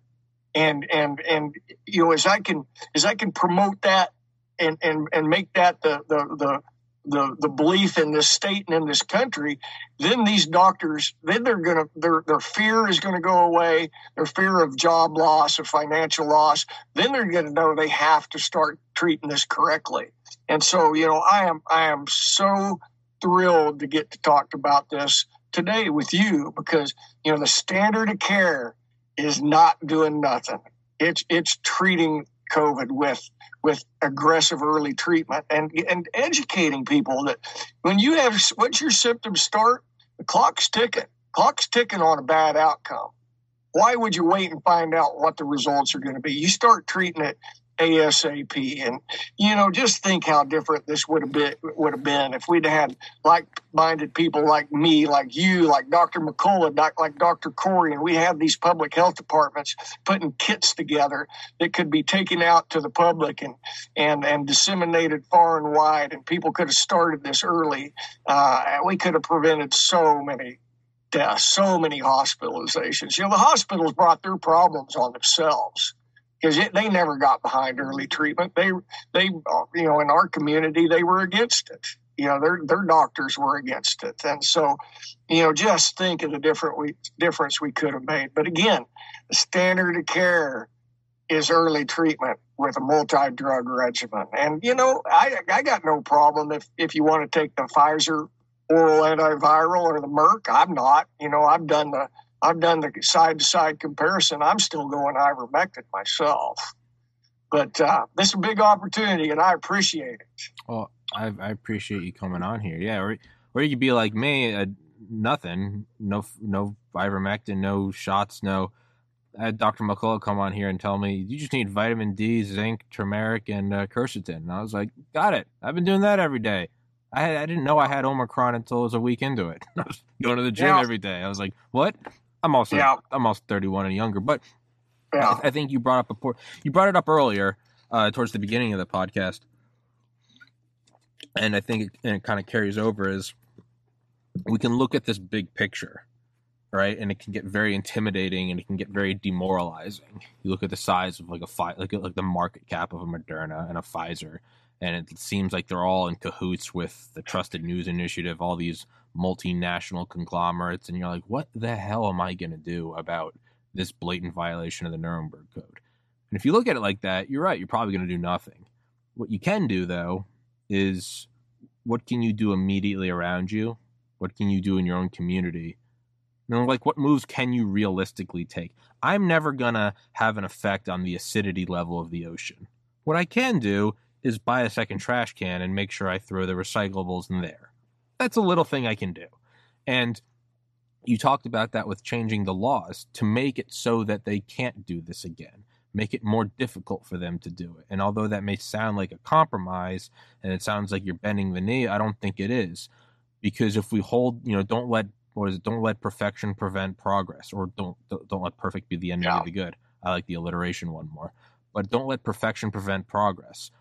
And and and you know, as I can as I can promote that and and and make that the the the the the belief in this state and in this country, then these doctors, then they're gonna their their fear is gonna go away, their fear of job loss or financial loss. Then they're gonna know they have to start treating this correctly. And so, you know, I am I am so thrilled to get to talk about this today with you because you know the standard of care is not doing nothing. It's it's treating COVID with with aggressive early treatment and and educating people that when you have once your symptoms start, the clock's ticking. Clock's ticking on a bad outcome. Why would you wait and find out what the results are going to be? You start treating it ASAP. And you know, just think how different this would have been would have been if we'd had like-minded people like me, like you, like Dr. McCullough, like Dr. Kory, and we had these public health departments putting kits together that could be taken out to the public and and and disseminated far and wide, and people could have started this early. Uh, we could have prevented so many deaths, so many hospitalizations. You know, the hospitals brought their problems on themselves because they never got behind early treatment. They they you know in our community they were against it. You know their their doctors were against it, and so you know just think of the different we, difference we could have made. But again, the standard of care is early treatment with a multi drug regimen, and you know I I got no problem if if you want to take the Pfizer oral antiviral or the Merck. I'm not. You know I've done the I've done the side to side comparison. I'm still going ivermectin myself. But uh, this is a big opportunity, and I appreciate it. Well, I, I appreciate you coming on here. Yeah, or, or you could be like me, uh, nothing, no no ivermectin, no shots, no. I had Dr. McCullough come on here and tell me you just need vitamin D, zinc, turmeric, and uh, quercetin. And I was like, got it. I've been doing that every day. I, had, I didn't know I had Omicron until it was a week into it. I was going to the gym every day. I was like, what? I'm also yeah. I'm also 31 and younger, but yeah. I, I, think you brought up a poor, you brought it up earlier uh, towards the beginning of the podcast, and I think it, and it kind of carries over is we can look at this big picture, right? And it can get very intimidating and it can get very demoralizing. You look at the size of like a fi- like like the market cap of a Moderna and a Pfizer, and it seems like they're all in cahoots with the Trusted News Initiative, all these multinational conglomerates, and you're like, what the hell am I going to do about this blatant violation of the Nuremberg Code? And if you look at it like that, you're right, you're probably going to do nothing. What you can do, though, is what can you do immediately around you? What can you do in your own community? And like what moves can you realistically take? I'm never going to have an effect on the acidity level of the ocean. What I can do is buy a second trash can and make sure I throw the recyclables in there that's a little thing I can do. And you talked about that with changing the laws to make it so that they can't do this again, make it more difficult for them to do it. And although that may sound like a compromise and it sounds like you're bending the knee, I don't think it is. Because if we hold, you know, don't let what is it, don't let perfection prevent progress or don't don't let perfect be the enemy yeah. of the good. I like the alliteration one more. But don't let perfection prevent progress.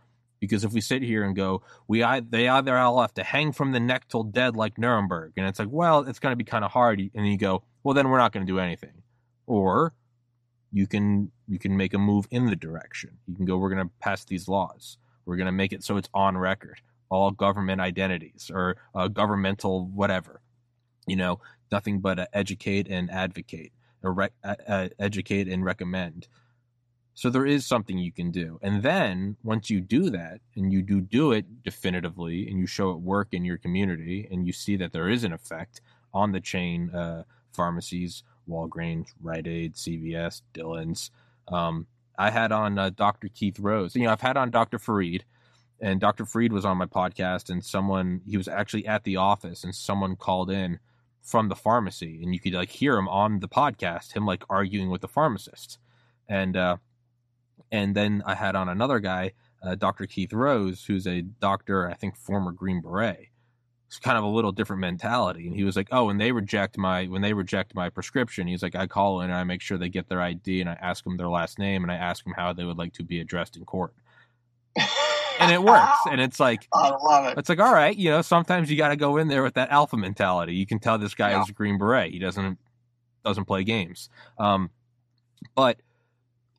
Because if we sit here and go, we they either all have to hang from the neck till dead like Nuremberg, and it's like, well, it's going to be kind of hard, and you go, well, then we're not going to do anything, or you can you can make a move in the direction. You can go, we're going to pass these laws. We're going to make it so it's on record, all government identities or uh, governmental whatever. You know, nothing but uh, educate and advocate, or re- uh, educate and recommend. So there is something you can do. And then once you do that and you do do it definitively and you show it work in your community and you see that there is an effect on the chain uh, pharmacies, Walgreens, Rite Aid, CVS, Dillons. Um, I had on uh, Dr. Keith Rose. You know, I've had on Dr. Fareed and Dr. Fareed was on my podcast and someone, he was actually at the office and someone called in from the pharmacy, and you could like hear him on the podcast, him like arguing with the pharmacist, and uh, and then I had on another guy, uh, Dr. Keith Rose, who's a doctor, I think former Green Beret. It's kind of a little different mentality, and he was like, "Oh, when they reject my when they reject my prescription, he's like, I call in and I make sure they get their ID and I ask them their last name and I ask them how they would like to be addressed in court." and it works. And it's like, I love it. It's like, all right, you know, sometimes you got to go in there with that alpha mentality. You can tell this guy yeah. is a Green Beret. He doesn't doesn't play games. Um, but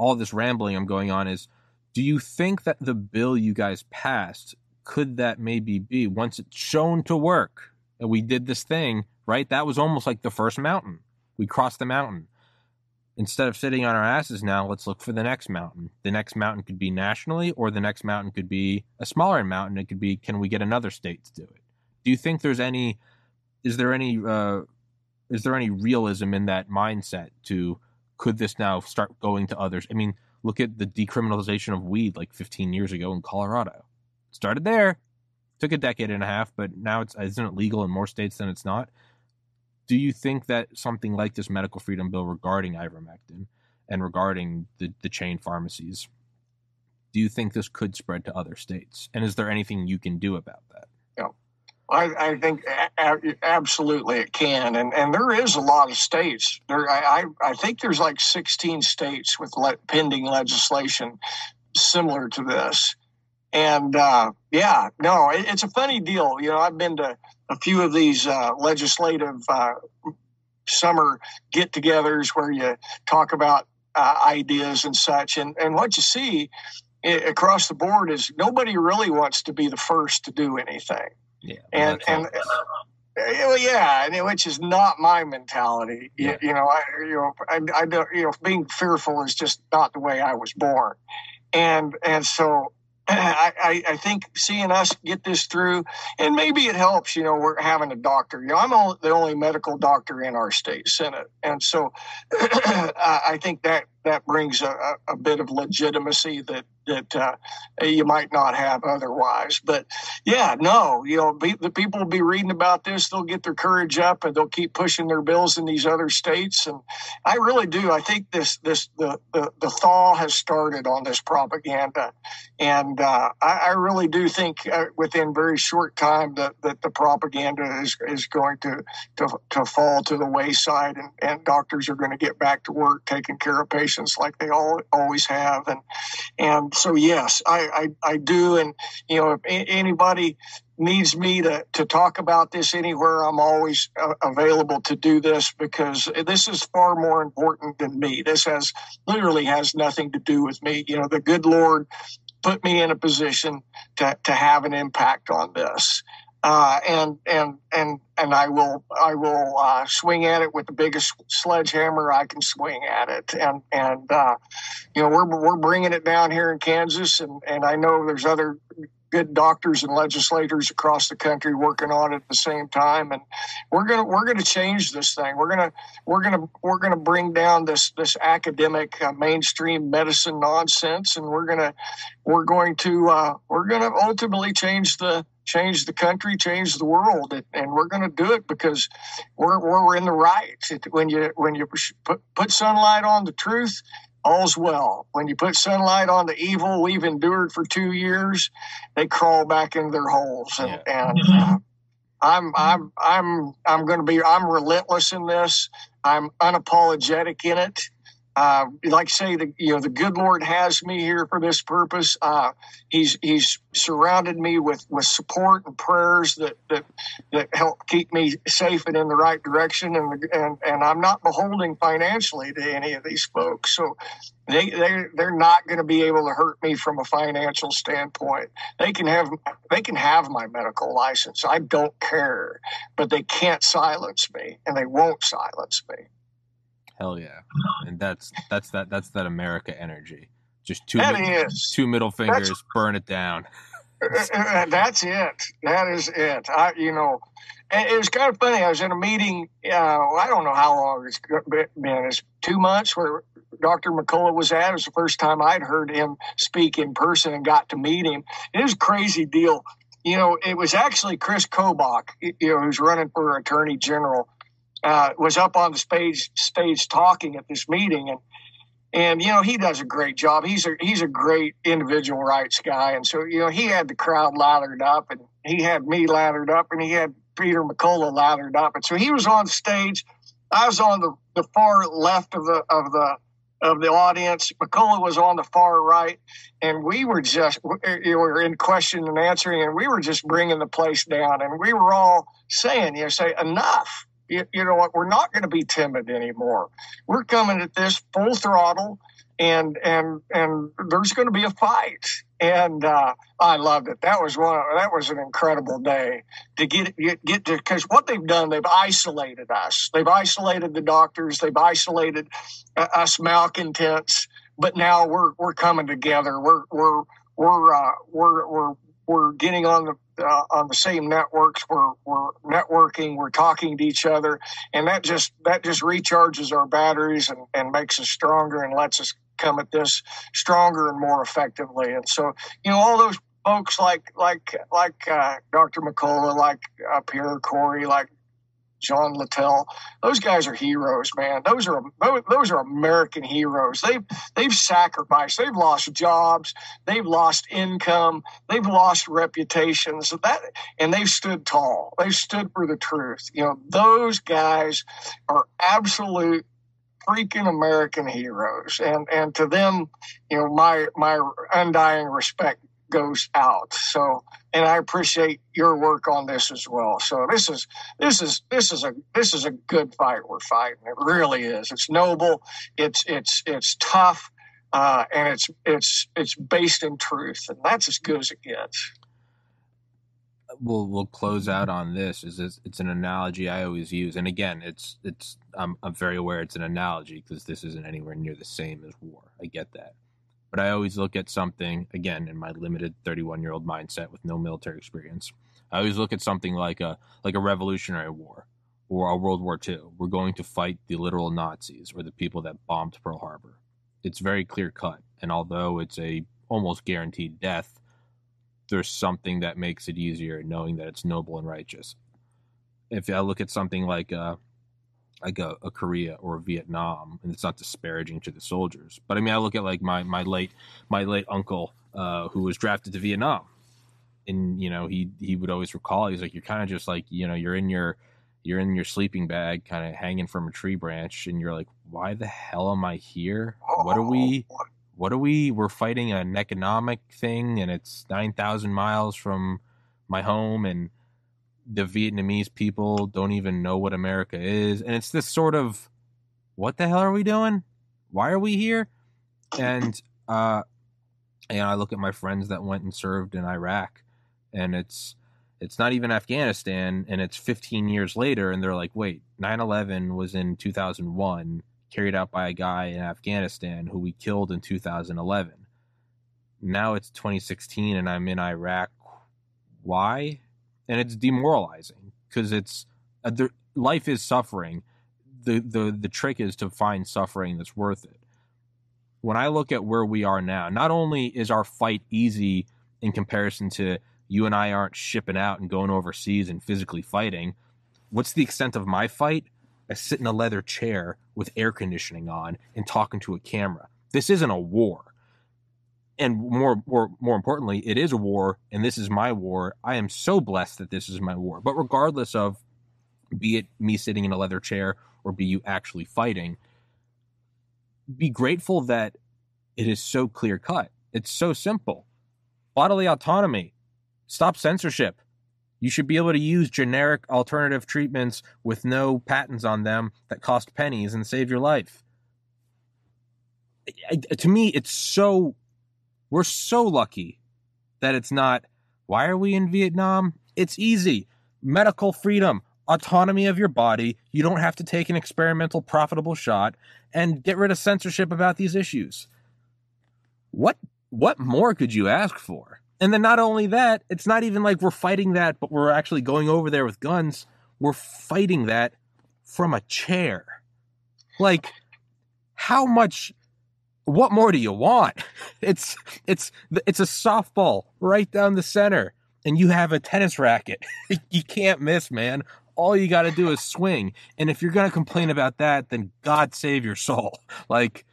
all this rambling I'm going on is, do you think that the bill you guys passed could that maybe be once it's shown to work and we did this thing right? That was almost like the first mountain. We crossed the mountain instead of sitting on our asses now, let's look for the next mountain. The next mountain could be nationally, or the next mountain could be a smaller mountain. It could be, can we get another state to do it? Do you think there's any, is there any, uh, is there any realism in that mindset to could this now start going to others? I mean, look at the decriminalization of weed like 15 years ago in Colorado. Started there, took a decade and a half, but now it's isn't it legal in more states than it's not do you think that something like this medical freedom bill regarding ivermectin and regarding the, the chain pharmacies, do you think this could spread to other states? And is there anything you can do about that? Yeah. I, I think absolutely it can, and and there is a lot of states. There, I I think there's like 16 states with le- pending legislation similar to this, and uh, yeah, no, it, it's a funny deal. You know, I've been to a few of these uh, legislative uh, summer get-togethers where you talk about uh, ideas and such, and and what you see across the board is nobody really wants to be the first to do anything. Yeah, and and. Uh, well, yeah, which is not my mentality. Yeah. You, you, know, I, you know, I, I don't, you know, being fearful is just not the way I was born, and and so I, I, think seeing us get this through, and maybe it helps, you know, we're having a doctor. You know, I'm the only medical doctor in our state senate, and so I think that that brings a, a bit of legitimacy that that uh, you might not have otherwise. But yeah, no, you know, be, the people will be reading about this. They'll get their courage up and they'll keep pushing their bills in these other states. And I really do. I think this this the the, the thaw has started on this propaganda, and uh, I, I, really do think uh, within very short time that, that the propaganda is is going to to, to fall to the wayside, and, and doctors are going to get back to work taking care of patients like they all, always have. And, and so, yes, I, I, I do. And, you know, if anybody needs me to, to talk about this anywhere, I'm always uh, available to do this because this is far more important than me. This has literally has nothing to do with me. You know, the good Lord put me in a position to, to have an impact on this uh, and and and and I will I will uh, swing at it with the biggest sledgehammer I can swing at it, and and uh, you know we're we're bringing it down here in Kansas, and and I know there's other good doctors and legislators across the country working on it at the same time. And we're going to we're going to change this thing. We're going to we're going to we're going to bring down this this academic uh, mainstream medicine nonsense and we're going to we're going to uh, we're going to ultimately change the change the country, change the world, and we're going to do it because we're we're in the right. When you when you put put sunlight on the truth, all's well. When you put sunlight on the evil we've endured for two years, they crawl back into their holes. And, yeah. and uh, I'm I'm I'm I'm going to be I'm relentless in this. I'm unapologetic in it uh, like say, the you know the good Lord has me here for this purpose. Uh, he's He's surrounded me with, with support and prayers that, that that help keep me safe and in the right direction. And and and I'm not beholding financially to any of these folks, so they they they're not going to be able to hurt me from a financial standpoint. They can have they can have my medical license. I don't care, but they can't silence me, and they won't silence me. Hell yeah. And that's that's that that's that America energy. Just two that is. two middle fingers, that's, burn it down. that's it. That is it. I you know, it was kind of funny. I was in a meeting. Uh, I don't know how long it's been. It's two months where Dr. McCullough was at. It was the first time I'd heard him speak in person and got to meet him. It was a crazy deal. You know, it was actually Chris Kobach, you know, who's running for Attorney General uh, was up on the stage stage talking at this meeting, and and you know he does a great job. He's a he's a great individual rights guy, and so you know he had the crowd lathered up, and he had me lathered up, and he had Peter McCullough lathered up, and so he was on stage. I was on the, the far left of the of the of the audience. McCullough was on the far right, and we were just we were in question and answering, and we were just bringing the place down, and we were all saying, you know, say enough. You, you know what? We're not going to be timid anymore. We're coming at this full throttle, and and and there's going to be a fight and uh, I loved it. That was one. That was an incredible day to get get, to because what they've done, they've isolated us. They've isolated the doctors. They've isolated uh, us malcontents. But now we're we're coming together. We're we're we're uh, we're we're we're getting on the uh, on the same networks. We're we're networking. We're talking to each other, and that just that just recharges our batteries and, and makes us stronger and lets us come at this stronger and more effectively. And so, you know, all those folks like like like uh, Dr. McCullough, like Pierre Kory, like John Littell, those guys are heroes, man. Those are those are American heroes. They've they've sacrificed. They've lost jobs. They've lost income. They've lost reputations. That and they've stood tall. They've stood for the truth. You know, those guys are absolute freaking American heroes, and and to them, you know, my my undying respect goes out. So, and I appreciate your work on this as well. So this is this is this is a this is a good fight we're fighting. It really is. It's noble. It's it's it's tough, uh, and it's it's it's based in truth, and that's as good as it gets we'll we'll close out on this is it's, it's an analogy I always use, and again, it's it's I'm I'm very aware it's an analogy because this isn't anywhere near the same as war. I get that, but I always look at something again in my limited 31 year old mindset with no military experience. I always look at something like a like a Revolutionary War or a World War II. We're going to fight the literal Nazis or the people that bombed Pearl Harbor. It's very clear cut, and although it's a almost guaranteed death there's something that makes it easier knowing that it's noble and righteous. If I look at something like a, like a, a Korea or a Vietnam, and it's not disparaging to the soldiers, but I mean, I look at like my my late my late uncle uh, who was drafted to Vietnam, and you know he he would always recall he's like you're kind of just like you know you're in your you're in your sleeping bag, kind of hanging from a tree branch, and you're like, why the hell am I here? What are we? what are we? We're fighting an economic thing, and it's nine thousand miles from my home, and the Vietnamese people don't even know what America is, and it's this sort of, what the hell are we doing? Why are we here? And uh, and I look at my friends that went and served in Iraq, and it's it's not even Afghanistan, and it's 15 years later, and they're like, wait, 9/11 was in 2001 carried out by a guy in Afghanistan who we killed in 2011. Now it's 2016 and I'm in Iraq. Why? And it's demoralizing because it's uh, the, life is suffering. The, the the trick is to find suffering that's worth it. When I look at where we are now, not only is our fight easy in comparison to you and I aren't shipping out and going overseas and physically fighting. What's the extent of my fight? I sit in a leather chair with air conditioning on and talking to a camera. This isn't a war. And more, more, more importantly, it is a war, and this is my war. I am so blessed that this is my war. But regardless of, be it me sitting in a leather chair or be you actually fighting, be grateful that it is so clear cut. It's so simple. Bodily autonomy. Stop censorship. You should be able to use generic alternative treatments with no patents on them that cost pennies and save your life. To me, it's so, we're so lucky that it's not, why are we in Vietnam? It's easy. Medical freedom, autonomy of your body. You don't have to take an experimental, profitable shot and get rid of censorship about these issues. What, what more could you ask for? And then not only that, it's not even like we're fighting that, but we're actually going over there with guns. We're fighting that from a chair. Like, how much? What more do you want? It's it's it's a softball right down the center, and you have a tennis racket. you can't miss, man. All you got to do is swing. And if you're to complain about that, then God save your soul. Like,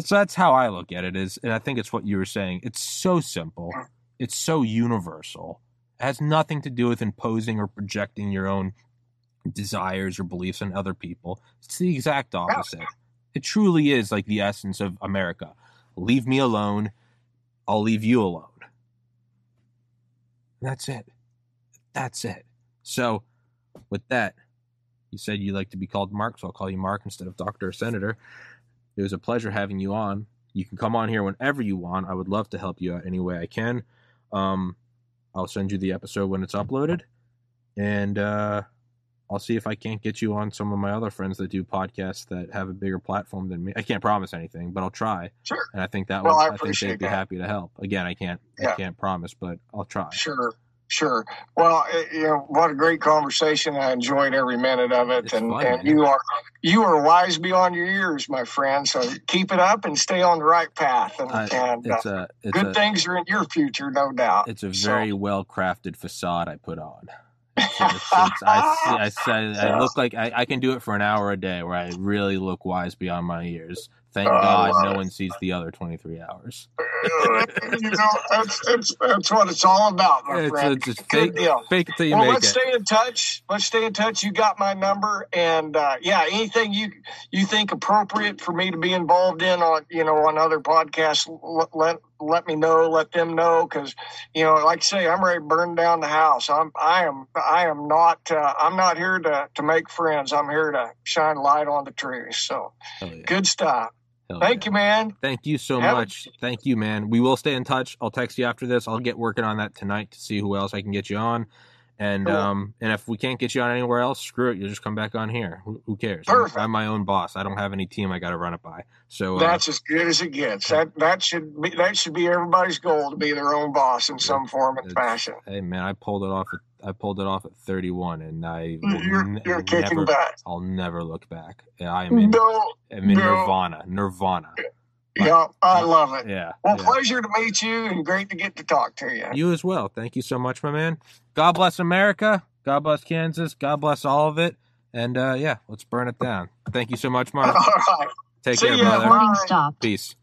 so that's how I look at it is, and I think it's what you were saying. It's so simple. It's so universal. It has nothing to do with imposing or projecting your own desires or beliefs on other people. It's the exact opposite. It truly is like the essence of America. Leave me alone. I'll leave you alone. That's it. That's it. So, with that, you said you like to be called Mark, so I'll call you Mark instead of Doctor or Senator. It was a pleasure having you on. You can come on here whenever you want. I would love to help you out any way I can. Um, I'll send you the episode when it's uploaded, and uh, I'll see if I can't get you on some of my other friends that do podcasts that have a bigger platform than me. I can't promise anything, but I'll try. Sure. And I think that Well, would, I I, think they'd be that. happy to help. Again, I can't I can't promise, but I'll try. Sure, sure. Well, eh, you know, what a great conversation. I enjoyed every minute of it, It's and, fun, and you are you are wise beyond your years, my friend. So keep it up and stay on the right path. And, and uh, a it's good a things are in your future, no doubt. it's a So- very well crafted facade I put on. I, I said I look like I, I can do it for an hour a day where I really look wise beyond my years. Thank Oh, I God no it. one sees the other twenty three hours. you know, that's, that's that's what it's all about, my It's, friend. it's just fake, fake it till you well, make let's it. stay in touch. Let's stay in touch. You got my number, and uh, yeah, anything you you think appropriate for me to be involved in on you know on other podcasts, let let, let me know. Let them know because you know, like I say, I'm ready to burn down the house. I'm I am I am not uh, I'm not here to to make friends. I'm here to shine light on the trees. So Hell yeah. good stuff. Hell Thank yeah. you, man. Thank you so Have a- much. Thank you, man. We will stay in touch. I'll text you after this. I'll get working on that tonight to see who else I can get you on. And Cool. um and if we can't get you on anywhere else, screw it. You'll just come back on here. Who, who cares? I'm, Perfect. I'm my own boss. I don't have any team I got to run it by. So uh, That's as good as it gets. That that should be that should be everybody's goal to be their own boss in some form and fashion. hey, man, I pulled it off. At, I pulled it off at 31, and I You're you're kicking never. back. I'll never look back. I am in. No, I'm in no. Nirvana. Nirvana. yeah, I love it. Yeah. Well, yeah. pleasure to meet you and great to get to talk to you. You as well. Thank you so much, my man. God bless America. God bless Kansas. God bless all of it. And uh, yeah, let's burn it down. Thank you so much, Mark. All right. Take See care, ya. brother. Bye. Recording stopped. Peace.